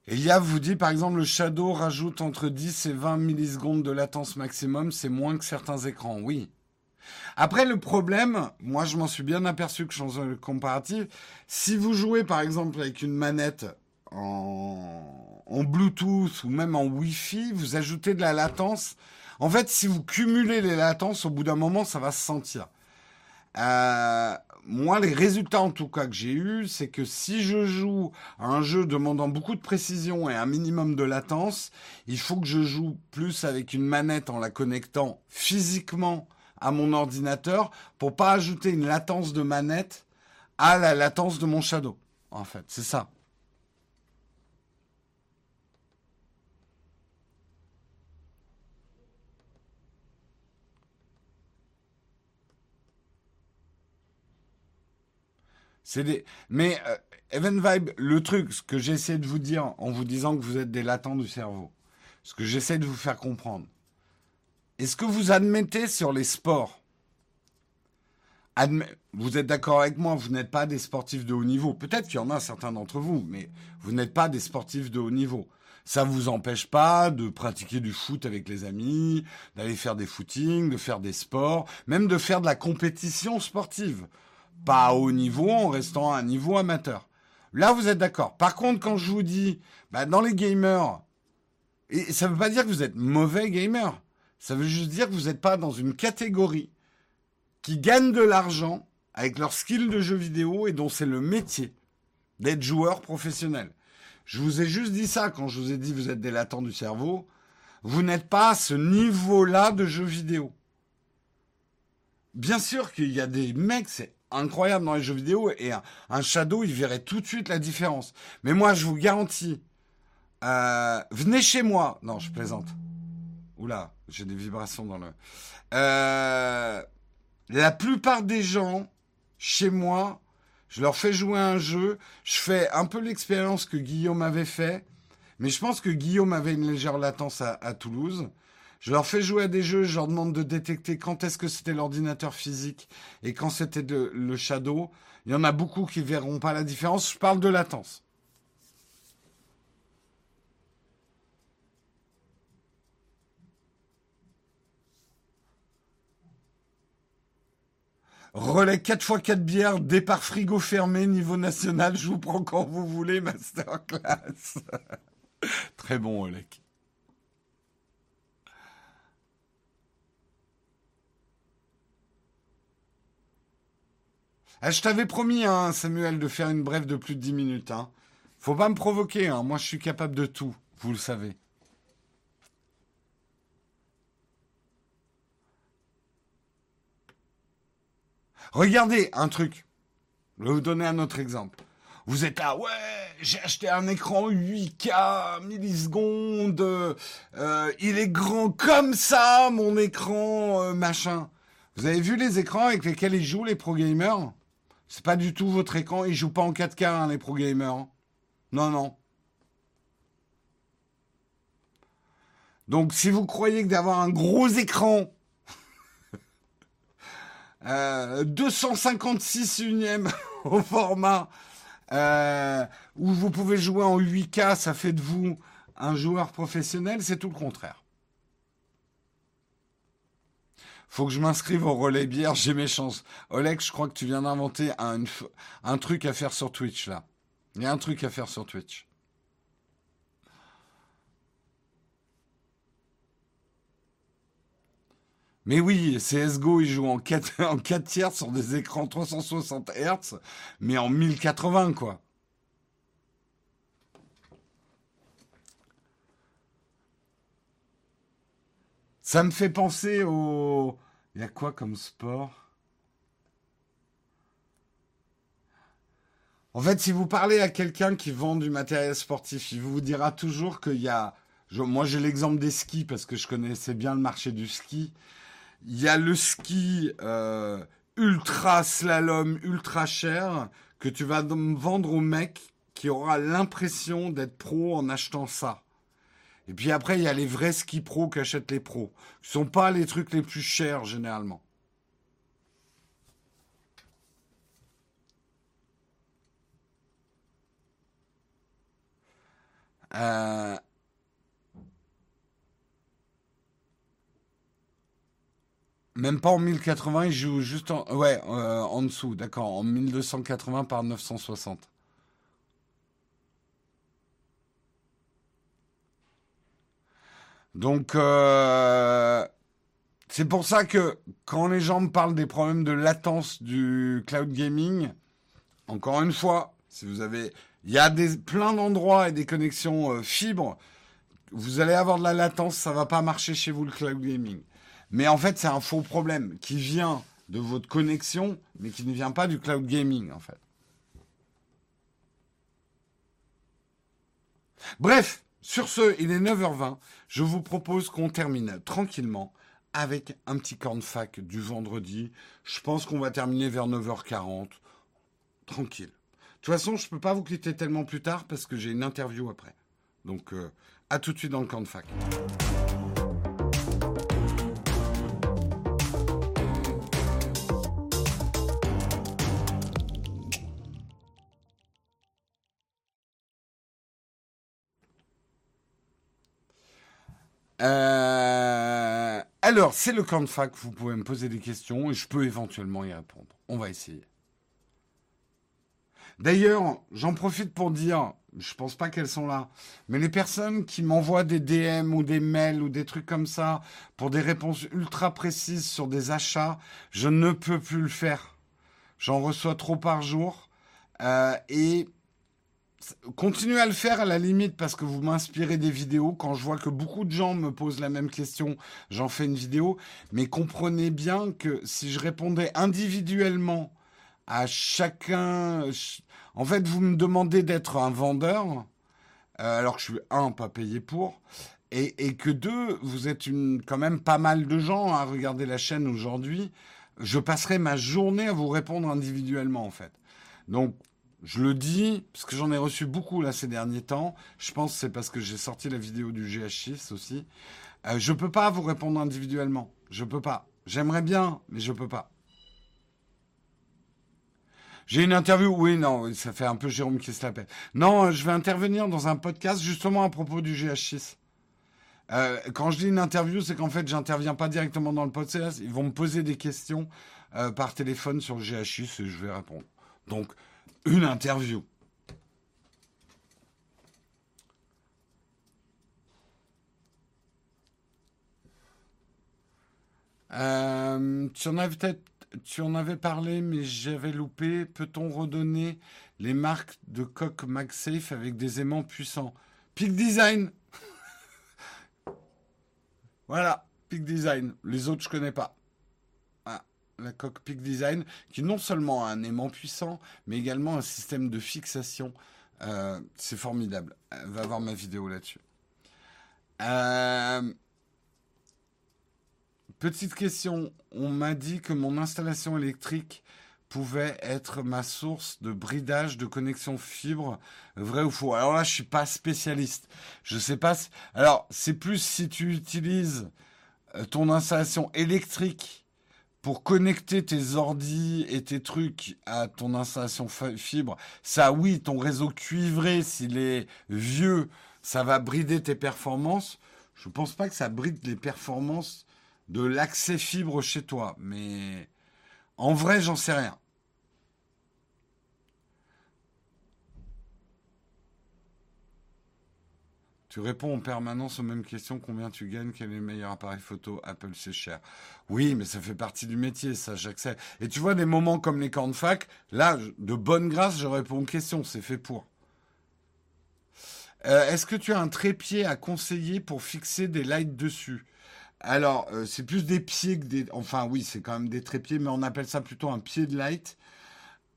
[SPEAKER 1] Elia vous dit par exemple le Shadow rajoute entre 10 et 20 millisecondes de latence maximum, c'est moins que certains écrans. Oui. Après le problème, moi je m'en suis bien aperçu que je suis le comparatif. Si vous jouez par exemple avec une manette en, en Bluetooth ou même en Wi-Fi, vous ajoutez de la latence. En fait, si vous cumulez les latences, au bout d'un moment, ça va se sentir. Euh, moi, les résultats en tout cas que j'ai eu, c'est que si je joue à un jeu demandant beaucoup de précision et un minimum de latence, il faut que je joue plus avec une manette en la connectant physiquement à mon ordinateur pour pas ajouter une latence de manette à la latence de mon Shadow. En fait, c'est ça. Mais euh, Event Vibe, le truc, ce que j'essaie de vous dire en vous disant que vous êtes des latents du cerveau, ce que j'essaie de vous faire comprendre, est-ce que vous admettez sur les sports? Vous êtes d'accord avec moi, vous n'êtes pas des sportifs de haut niveau. Peut-être qu'il y en a certains d'entre vous, mais vous n'êtes pas des sportifs de haut niveau. Ça ne vous empêche pas de pratiquer du foot avec les amis, d'aller faire des footings, de faire des sports, même de faire de la compétition sportive pas à haut niveau en restant à un niveau amateur. Là, vous êtes d'accord. Par contre, quand je vous dis, bah, dans les gamers, et ça ne veut pas dire que vous êtes mauvais gamer. Ça veut juste dire que vous n'êtes pas dans une catégorie qui gagne de l'argent avec leur skill de jeu vidéo et dont c'est le métier d'être joueur professionnel. Je vous ai juste dit ça quand je vous ai dit vous êtes des latents du cerveau. Vous n'êtes pas à ce niveau-là de jeu vidéo. Bien sûr qu'il y a des mecs, c'est incroyable dans les jeux vidéo et un, Shadow, il verrait tout de suite la différence. Mais moi, je vous garantis, euh, venez chez moi. Non, je plaisante. Oula, j'ai des vibrations dans le. Euh, la plupart des gens, chez moi, je leur fais jouer un jeu. Je fais un peu l'expérience que Guillaume avait fait. Mais je pense que Guillaume avait une légère latence à Toulouse. Je leur fais jouer à des jeux, je leur demande de détecter quand est-ce que c'était l'ordinateur physique et quand c'était le shadow. Il y en a beaucoup qui verront pas la différence. Je parle de latence. Relais 4 x 4 bières, départ frigo fermé, niveau national, je vous prends quand vous voulez, masterclass. Très bon, Olek. Ah, je t'avais promis, hein, Samuel, de faire une brève de plus de 10 minutes. Hein. Faut pas me provoquer, hein. moi je suis capable de tout, vous le savez. Regardez un truc. Je vais vous donner un autre exemple. Vous êtes là, ouais, j'ai acheté un écran 8K, millisecondes, euh, il est grand comme ça, mon écran, euh, machin. Vous avez vu les écrans avec lesquels ils jouent, les pro gamers c'est pas du tout votre écran. Ils jouent pas en 4K, hein, les pro gamers. Hein. Non, non. Donc, si vous croyez que d'avoir un gros écran, 256 euh, unième au format, euh, où vous pouvez jouer en 8K, ça fait de vous un joueur professionnel, c'est tout le contraire. Faut que je m'inscrive au relais bière, j'ai mes chances. Oleg, je crois que tu viens d'inventer un, un truc à faire sur Twitch là. Il y a un truc à faire sur Twitch. Mais oui, CSGO, il joue en 4, en 4 tiers sur des écrans 360 Hz, mais en 1080, quoi. Ça me fait penser au, il y a quoi comme sport? En fait, si vous parlez à quelqu'un qui vend du matériel sportif, il vous dira toujours qu'il y a. moi, j'ai l'exemple des skis parce que je connaissais bien le marché du ski. Il y a le ski euh, ultra slalom, ultra cher que tu vas vendre au mec qui aura l'impression d'être pro en achetant ça. Et puis après, il y a les vrais ski pros qui achètent les pros. Ce sont pas les trucs les plus chers généralement. Euh, même pas en 1080, il joue juste en, ouais, euh, en dessous, d'accord, en 1280 par 960. Donc, euh, c'est pour ça que quand les gens me parlent des problèmes de latence du cloud gaming, encore une fois, si vous avez il y a des, plein d'endroits et des connexions euh, fibres. Vous allez avoir de la latence, ça va pas marcher chez vous le cloud gaming. Mais en fait, c'est un faux problème qui vient de votre connexion, mais qui ne vient pas du cloud gaming, en fait. Bref, sur ce, il est 9h20. Je vous propose qu'on termine tranquillement avec un petit cornfac du vendredi. Je pense qu'on va terminer vers 9h40. Tranquille. De toute façon, je ne peux pas vous quitter tellement plus tard parce que j'ai une interview après. Donc, euh, à tout de suite dans le camp de fac. Euh, alors, c'est le camp de fac. Vous pouvez me poser des questions et je peux éventuellement y répondre. On va essayer. D'ailleurs, j'en profite pour dire, je pense pas qu'elles sont là, mais les personnes qui m'envoient des DM ou des mails ou des trucs comme ça pour des réponses ultra précises sur des achats, je ne peux plus le faire. J'en reçois trop par jour. Euh, et continuez à le faire à la limite parce que vous m'inspirez des vidéos. Quand je vois que beaucoup de gens me posent la même question, j'en fais une vidéo. Mais comprenez bien que si je répondais individuellement à chacun. En fait, vous me demandez d'être un vendeur, euh, alors que je suis un, pas payé pour, et, que deux, vous êtes quand même pas mal de gens à regarder la chaîne aujourd'hui. Je passerai ma journée à vous répondre individuellement, en fait. Donc, je le dis, parce que j'en ai reçu beaucoup là ces derniers temps. Je pense que c'est parce que j'ai sorti la vidéo du GH6 aussi. Euh, je peux pas vous répondre individuellement. Je peux pas. J'aimerais bien, mais je peux pas. J'ai une interview, oui, non, ça fait un peu Jérôme qui se la pète. Non, je vais intervenir dans un podcast justement à propos du GH6. Euh, quand je dis une interview, c'est qu'en fait, j'interviens pas directement dans le podcast. Ils vont me poser des questions euh, par téléphone sur le GH6 et je vais répondre. Donc, une interview. Euh, tu en avais parlé, mais j'avais loupé. Peut-on redonner les marques de coque MagSafe avec des aimants puissants? Peak Design Voilà, Peak Design. Les autres, je connais pas. La coque Peak Design, qui non seulement a un aimant puissant, mais également un système de fixation. Euh, c'est formidable. Euh, va voir ma vidéo là-dessus. Euh, Petite question, on m'a dit que mon installation électrique pouvait être ma source de bridage de connexion fibre, vrai ou faux? Alors là, je suis pas spécialiste. Je sais pas. Alors, c'est plus si tu utilises ton installation électrique pour connecter tes ordis et tes trucs à ton installation fibre. Ça, oui, ton réseau cuivré, s'il est vieux, ça va brider tes performances. Je pense pas que ça bride les performances de l'accès fibre chez toi. Mais en vrai, j'en sais rien. Tu réponds en permanence aux mêmes questions. Combien tu gagnes? Quel est le meilleur appareil photo? Apple, c'est cher. Oui, mais ça fait partie du métier, ça, j'accepte. Et tu vois, des moments comme les camps de fac, là, de bonne grâce, je réponds aux questions. C'est fait pour. Euh, est-ce que tu as un trépied à conseiller pour fixer des lights dessus? Alors, euh, c'est plus des pieds que des. Enfin, oui, c'est quand même des trépieds, mais on appelle ça plutôt un pied de light.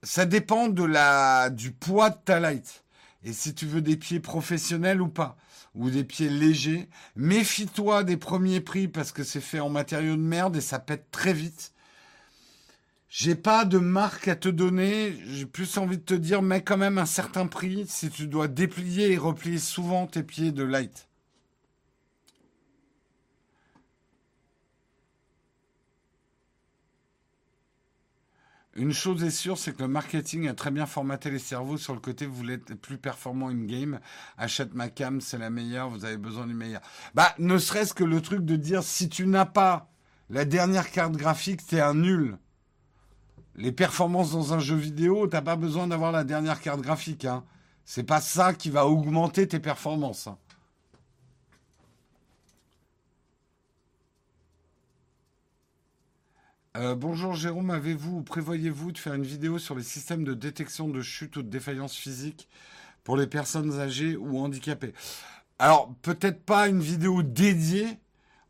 [SPEAKER 1] ça dépend de la, du poids de ta light. Et si tu veux des pieds professionnels ou pas, ou des pieds légers, méfie-toi des premiers prix parce que c'est fait en matériaux de merde et ça pète très vite. J'ai pas de marque à te donner. J'ai plus envie de te dire, mets quand même un certain prix si tu dois déplier et replier souvent tes pieds de light. Une chose est sûre, c'est que le marketing a très bien formaté les cerveaux sur le côté vous voulez être plus performant in-game. Achète ma cam, c'est la meilleure, vous avez besoin du meilleur. Bah, ne serait-ce que le truc de dire si tu n'as pas la dernière carte graphique, t'es un nul. Les performances dans un jeu vidéo, t'as pas besoin d'avoir la dernière carte graphique. Hein. C'est pas ça qui va augmenter tes performances. Hein. Euh, bonjour Jérôme, avez-vous ou prévoyez-vous de faire une vidéo sur les systèmes de détection de chute ou de défaillance physique pour les personnes âgées ou handicapées? Alors, peut-être pas une vidéo dédiée.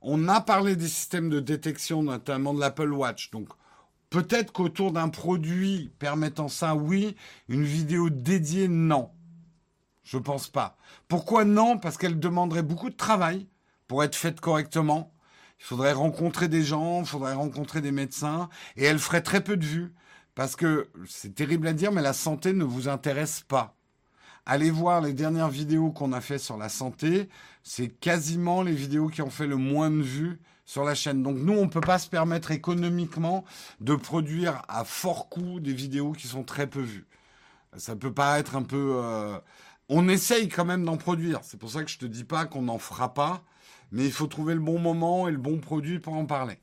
[SPEAKER 1] On a parlé des systèmes de détection, notamment de l'Apple Watch. Donc, peut-être qu'autour d'un produit permettant ça, oui. Une vidéo dédiée, non. Je pense pas. Pourquoi non? Parce qu'elle demanderait beaucoup de travail pour être faite correctement il faudrait rencontrer des gens, il faudrait rencontrer des médecins, et elle ferait très peu de vues, parce que c'est terrible à dire, mais la santé ne vous intéresse pas. Allez voir les dernières vidéos qu'on a fait sur la santé, c'est quasiment les vidéos qui ont fait le moins de vues sur la chaîne. Donc nous, on ne peut pas se permettre économiquement de produire à fort coût des vidéos qui sont très peu vues. Ça peut pas être un peu... Euh, on essaye quand même d'en produire. C'est pour ça que je te dis pas qu'on n'en fera pas mais il faut trouver le bon moment et le bon produit pour en parler.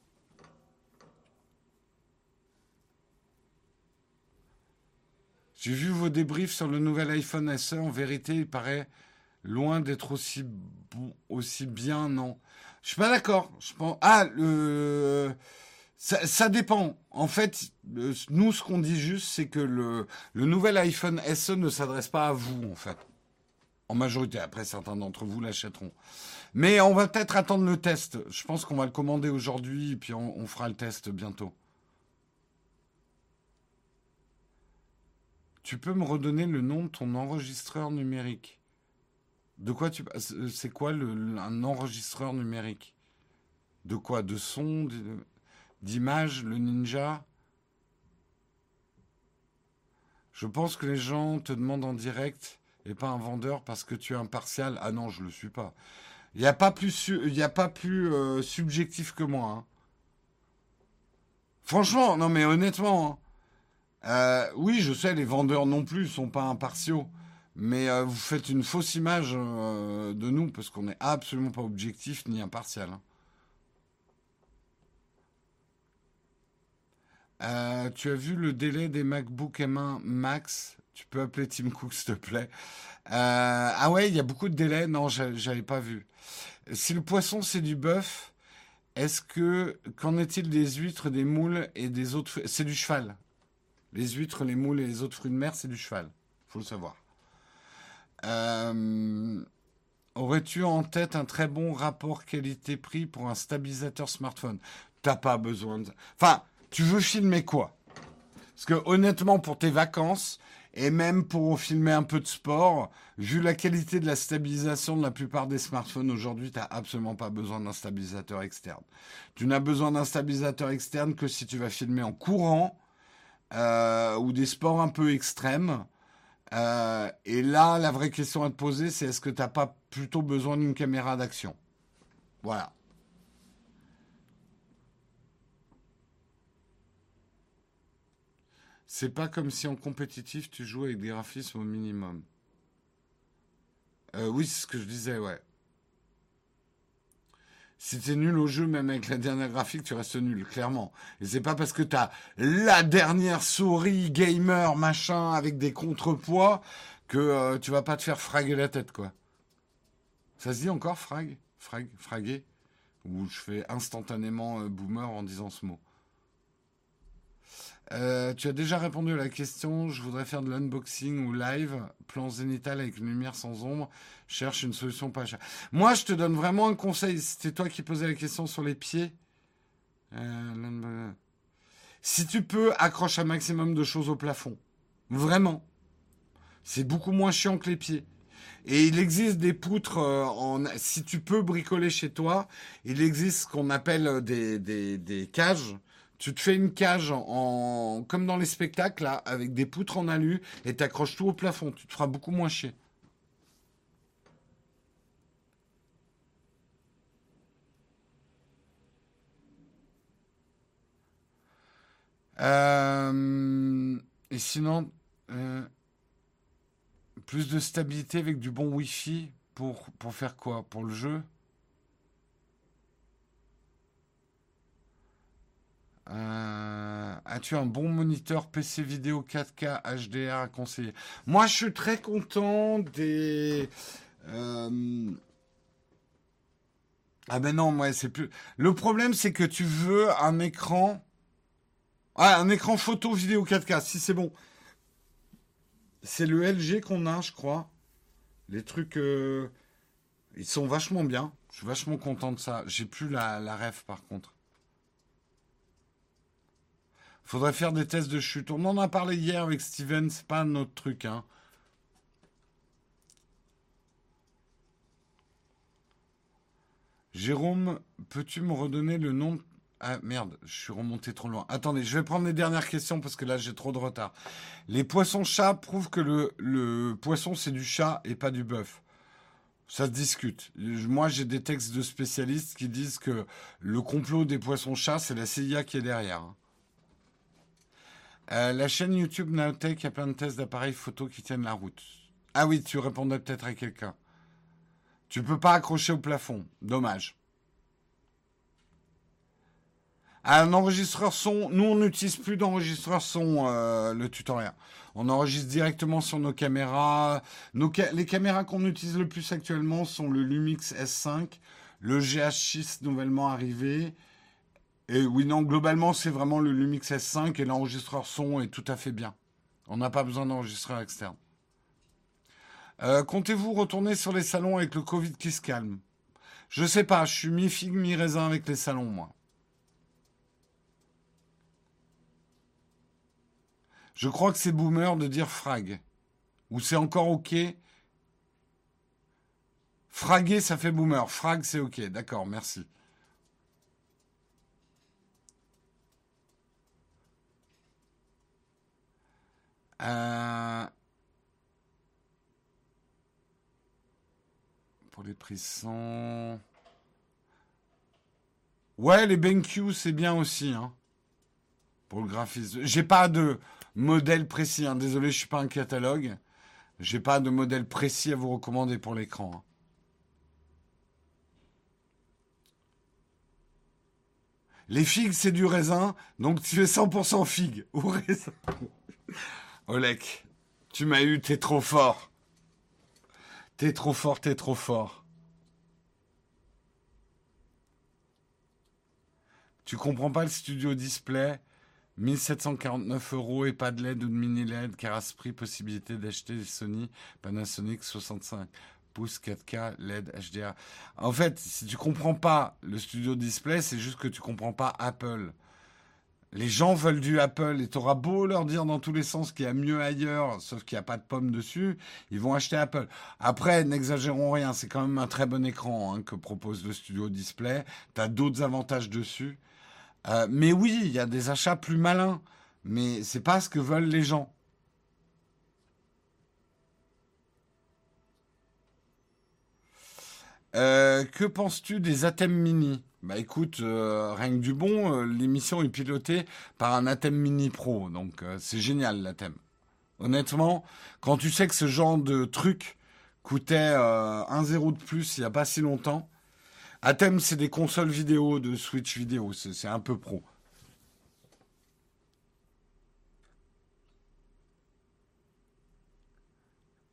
[SPEAKER 1] J'ai vu vos débriefs sur le nouvel iPhone SE. En vérité, il paraît loin d'être aussi aussi bien, non. Je suis pas d'accord. Ah, le. Ça, dépend. En fait, nous, ce qu'on dit juste, c'est que le, le nouvel iPhone SE ne s'adresse pas à vous, en fait. En majorité. Après, certains d'entre vous l'achèteront. Mais on va peut-être attendre le test. Je pense qu'on va le commander aujourd'hui et puis on, fera le test bientôt. Tu peux me redonner le nom de ton enregistreur numérique? De quoi tu C'est quoi un enregistreur numérique? De quoi? De son? D'image? Le ninja? Je pense que les gens te demandent en direct et pas un vendeur parce que tu es impartial. Ah non, je ne le suis pas. Il n'y a pas plus, euh, subjectif que moi. Hein. Franchement, non mais honnêtement, hein. euh, oui, je sais, les vendeurs non plus sont pas impartiaux, mais euh, vous faites une fausse image de nous parce qu'on n'est absolument pas objectif ni impartial. Hein. tu as vu le délai des MacBook M1 Max? Tu peux appeler Tim Cook, s'il te plaît. ah ouais, il y a beaucoup de délais. Non, j'avais pas vu. Si le poisson c'est du bœuf, est-ce que qu'en est-il des huîtres, des moules et des autres C'est du cheval. Les huîtres, les moules et les autres fruits de mer, c'est du cheval. Faut le savoir. Euh, aurais-tu en tête un très bon rapport qualité-prix pour un stabilisateur smartphone? T'as pas besoin de. Enfin, tu veux filmer quoi? Parce que honnêtement, pour tes vacances, et même pour filmer un peu de sport, vu la qualité de la stabilisation de la plupart des smartphones aujourd'hui, tu n'as absolument pas besoin d'un stabilisateur externe. Tu n'as besoin d'un stabilisateur externe que si tu vas filmer en courant euh, ou des sports un peu extrêmes. Euh, et là, la vraie question à te poser, c'est est-ce que tu n'as pas plutôt besoin d'une caméra d'action? Voilà. C'est pas comme si en compétitif tu jouais avec des graphismes au minimum. Euh, oui, c'est ce que je disais, ouais. Si t'es nul au jeu, même avec la dernière graphique, tu restes nul, clairement. Et c'est pas parce que t'as la dernière souris gamer, machin, avec des contrepoids, que euh, tu vas pas te faire fraguer la tête, quoi. Ça se dit encore, frag? Frag? Fraguer? Ou je fais instantanément euh, boomer en disant ce mot. Euh, tu as déjà répondu à la question. Je voudrais faire de l'unboxing ou live, plan zénital avec une lumière sans ombre. Cherche une solution pas chère. Moi, je te donne vraiment un conseil. C'était toi qui posais la question sur les pieds. Euh, si tu peux, accroche un maximum de choses au plafond. Vraiment. C'est beaucoup moins chiant que les pieds. Et il existe des poutres, euh, en, si tu peux bricoler chez toi, il existe ce qu'on appelle des, cages. Tu te fais une cage en, comme dans les spectacles, là, avec des poutres en alu, et t'accroches tout au plafond. Tu te feras beaucoup moins chier. Euh, et sinon, euh, plus de stabilité avec du bon Wi-Fi pour, pour faire quoi? Pour le jeu? Euh, As-tu un bon moniteur PC vidéo 4K HDR à conseiller? Moi, je suis très content des. Euh, ah ben non, moi, c'est plus. Le problème, c'est que tu veux un écran. Ah, un écran photo vidéo 4K, si c'est bon. C'est le LG qu'on a, je crois. Les trucs, euh, ils sont vachement bien. Je suis vachement content de ça. J'ai plus la, la ref par contre. Faudrait faire des tests de chute. On en a parlé hier avec Steven, c'est pas notre truc, hein. Jérôme, peux-tu me redonner le nom ah merde, je suis remonté trop loin. Attendez, je vais prendre les dernières questions parce que là j'ai trop de retard. Les poissons chats prouvent que le, le poisson c'est du chat et pas du bœuf. Ça se discute. Moi j'ai des textes de spécialistes qui disent que le complot des poissons chats c'est la CIA qui est derrière. Euh, la chaîne YouTube Naotech, il y a plein de tests d'appareils photo qui tiennent la route. Ah oui, tu répondais peut-être à quelqu'un. Tu peux pas accrocher au plafond. Dommage. Un enregistreur son, nous on n'utilise plus d'enregistreur son, euh, le tutoriel. On enregistre directement sur nos caméras. les caméras qu'on utilise le plus actuellement sont le Lumix S5, le GH6 nouvellement arrivé. Et oui, non, globalement, c'est vraiment le Lumix S5 et l'enregistreur son est tout à fait bien. On n'a pas besoin d'enregistreur externe. Euh, comptez-vous retourner sur les salons avec le Covid qui se calme? Je sais pas, je suis mi-figue, mi-raisin avec les salons, moi. Je crois que c'est boomer de dire frag. Ou c'est encore OK? Fraguer, ça fait boomer. Frag, c'est OK. D'accord, merci. Euh, pour les prix sans... Ouais, les BenQ, c'est bien aussi. Hein, pour le graphisme. J'ai pas de modèle précis. Hein. Désolé, je suis pas un catalogue. J'ai pas de modèle précis à vous recommander pour l'écran. Hein. Les figues, c'est du raisin, donc tu fais 100% figues ou raisin. Olek, tu m'as eu, t'es trop fort. T'es trop fort, t'es trop fort. Tu comprends pas le studio display? 1749 euros et pas de LED ou de mini LED, car à ce prix, possibilité d'acheter des Sony Panasonic 65 pouces 4K LED HDR. En fait, si tu comprends pas le studio display, c'est juste que tu comprends pas Apple. Les gens veulent du Apple et tu auras beau leur dire dans tous les sens qu'il y a mieux ailleurs, sauf qu'il n'y a pas de pomme dessus, ils vont acheter Apple. Après, n'exagérons rien, c'est quand même un très bon écran hein, que propose le studio display. Tu as d'autres avantages dessus. Euh, mais oui, il y a des achats plus malins, mais c'est pas ce que veulent les gens. Euh, que penses-tu des Atem Mini? Bah écoute, euh, rien que du bon, l'émission est pilotée par un Atem Mini Pro, donc c'est génial l'Atem. Honnêtement, quand tu sais que ce genre de truc coûtait un zéro de plus il n'y a pas si longtemps, Atem, c'est des consoles vidéo de Switch vidéo. C'est un peu pro.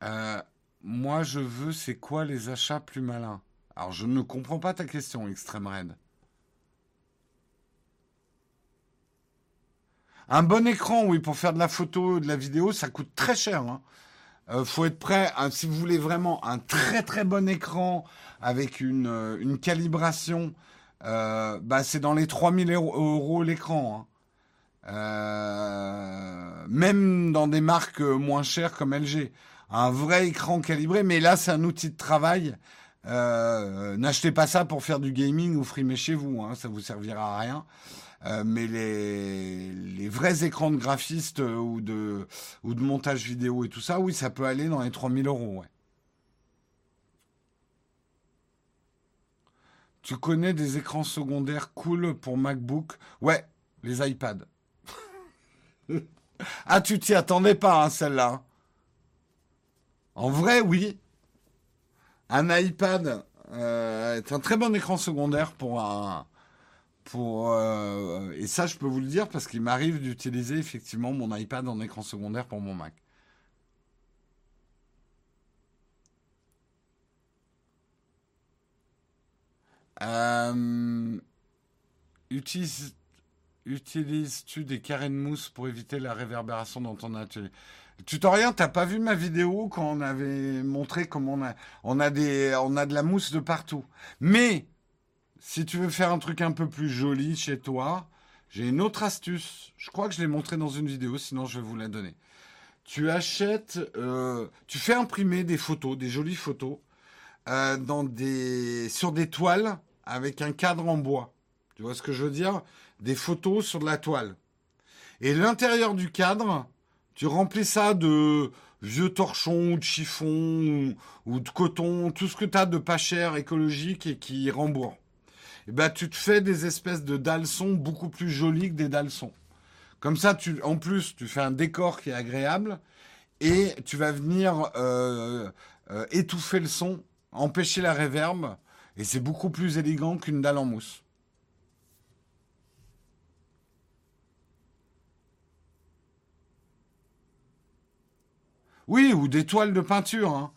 [SPEAKER 1] Euh, moi, je veux, c'est quoi les achats plus malins? Alors, je ne comprends pas ta question, Extreme Red. Un bon écran, oui, pour faire de la photo, de la vidéo, ça coûte très cher. Hein. Euh, faut être prêt. Si vous voulez vraiment un très très bon écran avec une, euh, calibration, euh, bah, c'est dans les 3000 euros l'écran. Hein. Euh, même dans des marques moins chères comme LG. Un vrai écran calibré, mais là c'est un outil de travail. N'achetez pas ça pour faire du gaming ou frimer chez vous, hein, ça vous servira à rien. Euh, mais les, vrais écrans de graphistes ou de, ou montage vidéo et tout ça, oui, ça peut aller dans les 3000 euros. Ouais. Tu connais des écrans secondaires cool pour MacBook? Ouais, les iPads. ah, tu t'y attendais pas, hein, celle-là. En vrai, oui. Un iPad euh, est un très bon écran secondaire pour un. Euh, et ça, je peux vous le dire parce qu'il m'arrive d'utiliser effectivement mon iPad en écran secondaire pour mon Mac. Euh, utilise, utilises-tu des carrés de mousse pour éviter la réverbération dans ton atelier? Tutoriel, t'as pas vu ma vidéo quand on avait montré comment on a, on a des, on a de la mousse de partout. Mais si tu veux faire un truc un peu plus joli chez toi, j'ai une autre astuce. Je crois que je l'ai montré dans une vidéo, sinon je vais vous la donner. Tu achètes, euh, tu fais imprimer des photos, des jolies photos, euh, sur des toiles avec un cadre en bois. Tu vois ce que je veux dire? Des photos sur de la toile. Et l'intérieur du cadre, tu remplis ça de vieux torchons, de chiffons ou, de coton, tout ce que tu as de pas cher, écologique et qui rembourre. Eh ben, tu te fais des espèces de dalsons beaucoup plus jolis que des dalsons. Comme ça, tu, en plus, tu fais un décor qui est agréable et tu vas venir euh, euh, étouffer le son, empêcher la réverbe et c'est beaucoup plus élégant qu'une dalle en mousse. Oui, ou des toiles de peinture. Hein.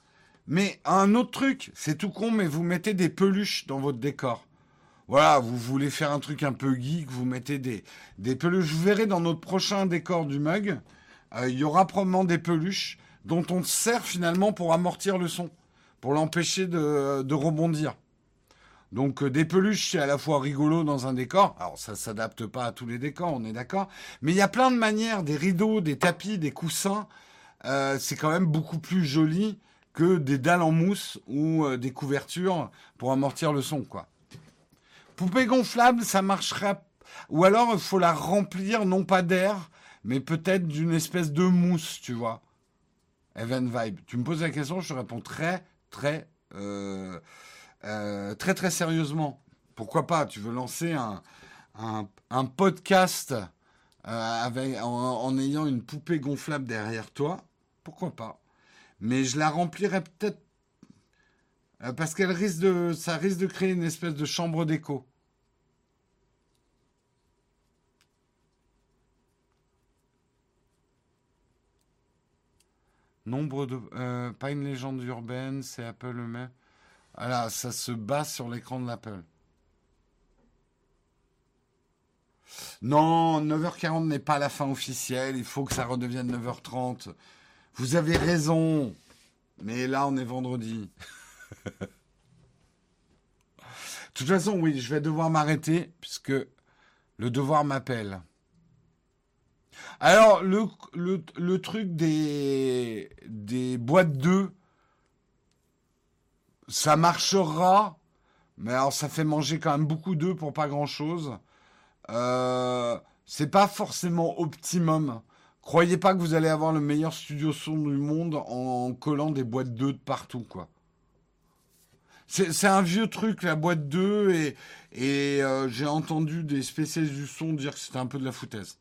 [SPEAKER 1] Mais un autre truc, c'est tout con, mais vous mettez des peluches dans votre décor. Voilà, vous voulez faire un truc un peu geek, vous mettez des, des peluches. Vous verrez dans notre prochain décor du mug, euh, il y aura probablement des peluches dont on sert finalement pour amortir le son, pour l'empêcher de rebondir. Donc euh, des peluches, c'est à la fois rigolo dans un décor. Alors ça s'adapte pas à tous les décors, on est d'accord. Mais il y a plein de manières, des rideaux, des tapis, des coussins. Euh, c'est quand même beaucoup plus joli que des dalles en mousse ou des couvertures pour amortir le son, quoi. Poupée gonflable, ça marcherait. Ou alors il faut la remplir non pas d'air, mais peut-être d'une espèce de mousse, tu vois. Event Vibe. Tu me poses la question, je te réponds très, très euh, très très sérieusement, pourquoi pas? Tu veux lancer un, un, podcast euh, avec, en, ayant une poupée gonflable derrière toi? Pourquoi pas? Mais je la remplirais peut-être euh, parce qu'elle risque de, ça risque de créer une espèce de chambre d'écho. Nombre de, pas une légende urbaine, c'est Apple le même. Voilà, ça se bat sur l'écran de l'Apple. Non, 9h40 n'est pas la fin officielle. Il faut que ça redevienne 9h30. Vous avez raison. Mais là, on est vendredi. de toute façon, oui, je vais devoir m'arrêter puisque le devoir m'appelle. Alors, le, truc des, des boîtes d'œufs, ça marchera, mais alors ça fait manger quand même beaucoup d'œufs pour pas grand chose. Euh, c'est pas forcément optimum. Croyez pas que vous allez avoir le meilleur studio son du monde en collant des boîtes d'œufs de partout, quoi. C'est un vieux truc, la boîte d'œufs, et, et euh, j'ai entendu des spécialistes du son dire que c'était un peu de la foutaise.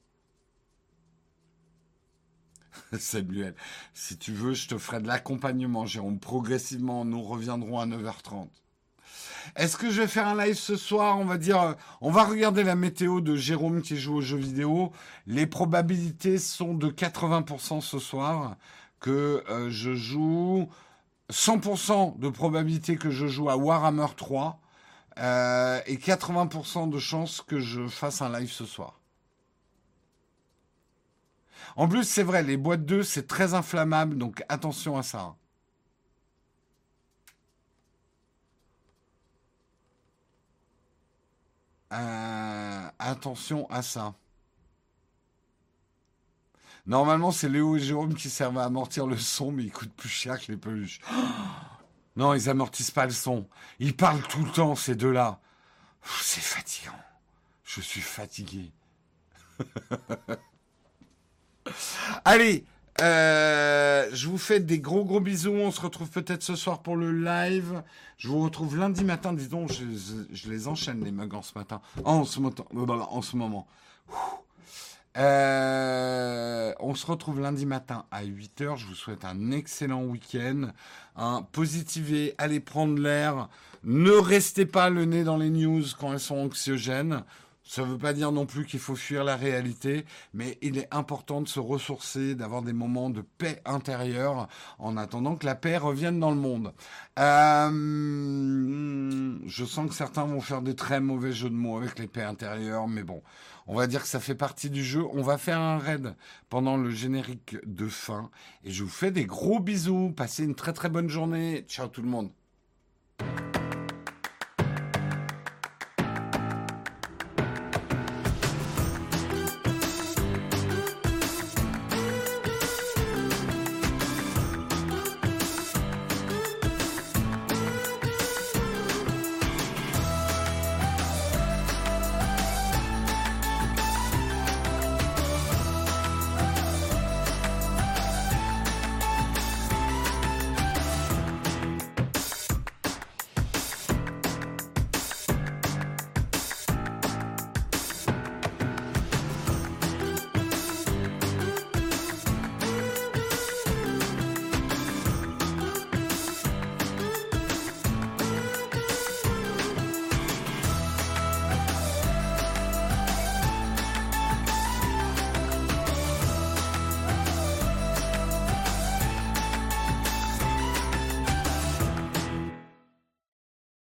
[SPEAKER 1] Samuel, si tu veux, je te ferai de l'accompagnement, Jérôme. Progressivement, nous reviendrons à 9h30. Est-ce que je vais faire un live ce soir? On va dire, euh, on va regarder la météo de Jérôme qui joue aux jeux vidéo. Les probabilités sont de 80% ce soir que euh, je joue 100% de probabilité que je joue à Warhammer 3 euh, et 80% de chances que je fasse un live ce soir. En plus, c'est vrai, les boîtes d'œufs, c'est très inflammable, donc attention à ça. Euh, attention à ça. Normalement, c'est Léo et Jérôme qui servent à amortir le son, mais ils coûtent plus cher que les peluches. non, ils amortissent pas le son. Ils parlent tout le temps, ces deux-là. C'est fatigant. Je suis fatigué. Allez, euh, je vous fais des gros gros bisous. On se retrouve peut-être ce soir pour le live. Je vous retrouve lundi matin. Dis donc, je, les enchaîne les mugs en ce matin. En ce, moment. En ce moment. Euh, on se retrouve lundi matin à 8h. Je vous souhaite un excellent week-end. Un positivé, allez prendre l'air. Ne restez pas le nez dans les news quand elles sont anxiogènes. Ça ne veut pas dire non plus qu'il faut fuir la réalité, mais il est important de se ressourcer, d'avoir des moments de paix intérieure en attendant que la paix revienne dans le monde. Euh, je sens que certains vont faire des très mauvais jeux de mots avec les paix intérieures, mais bon, on va dire que ça fait partie du jeu. On va faire un raid pendant le générique de fin et je vous fais des gros bisous. Passez une très très bonne journée. Ciao tout le monde.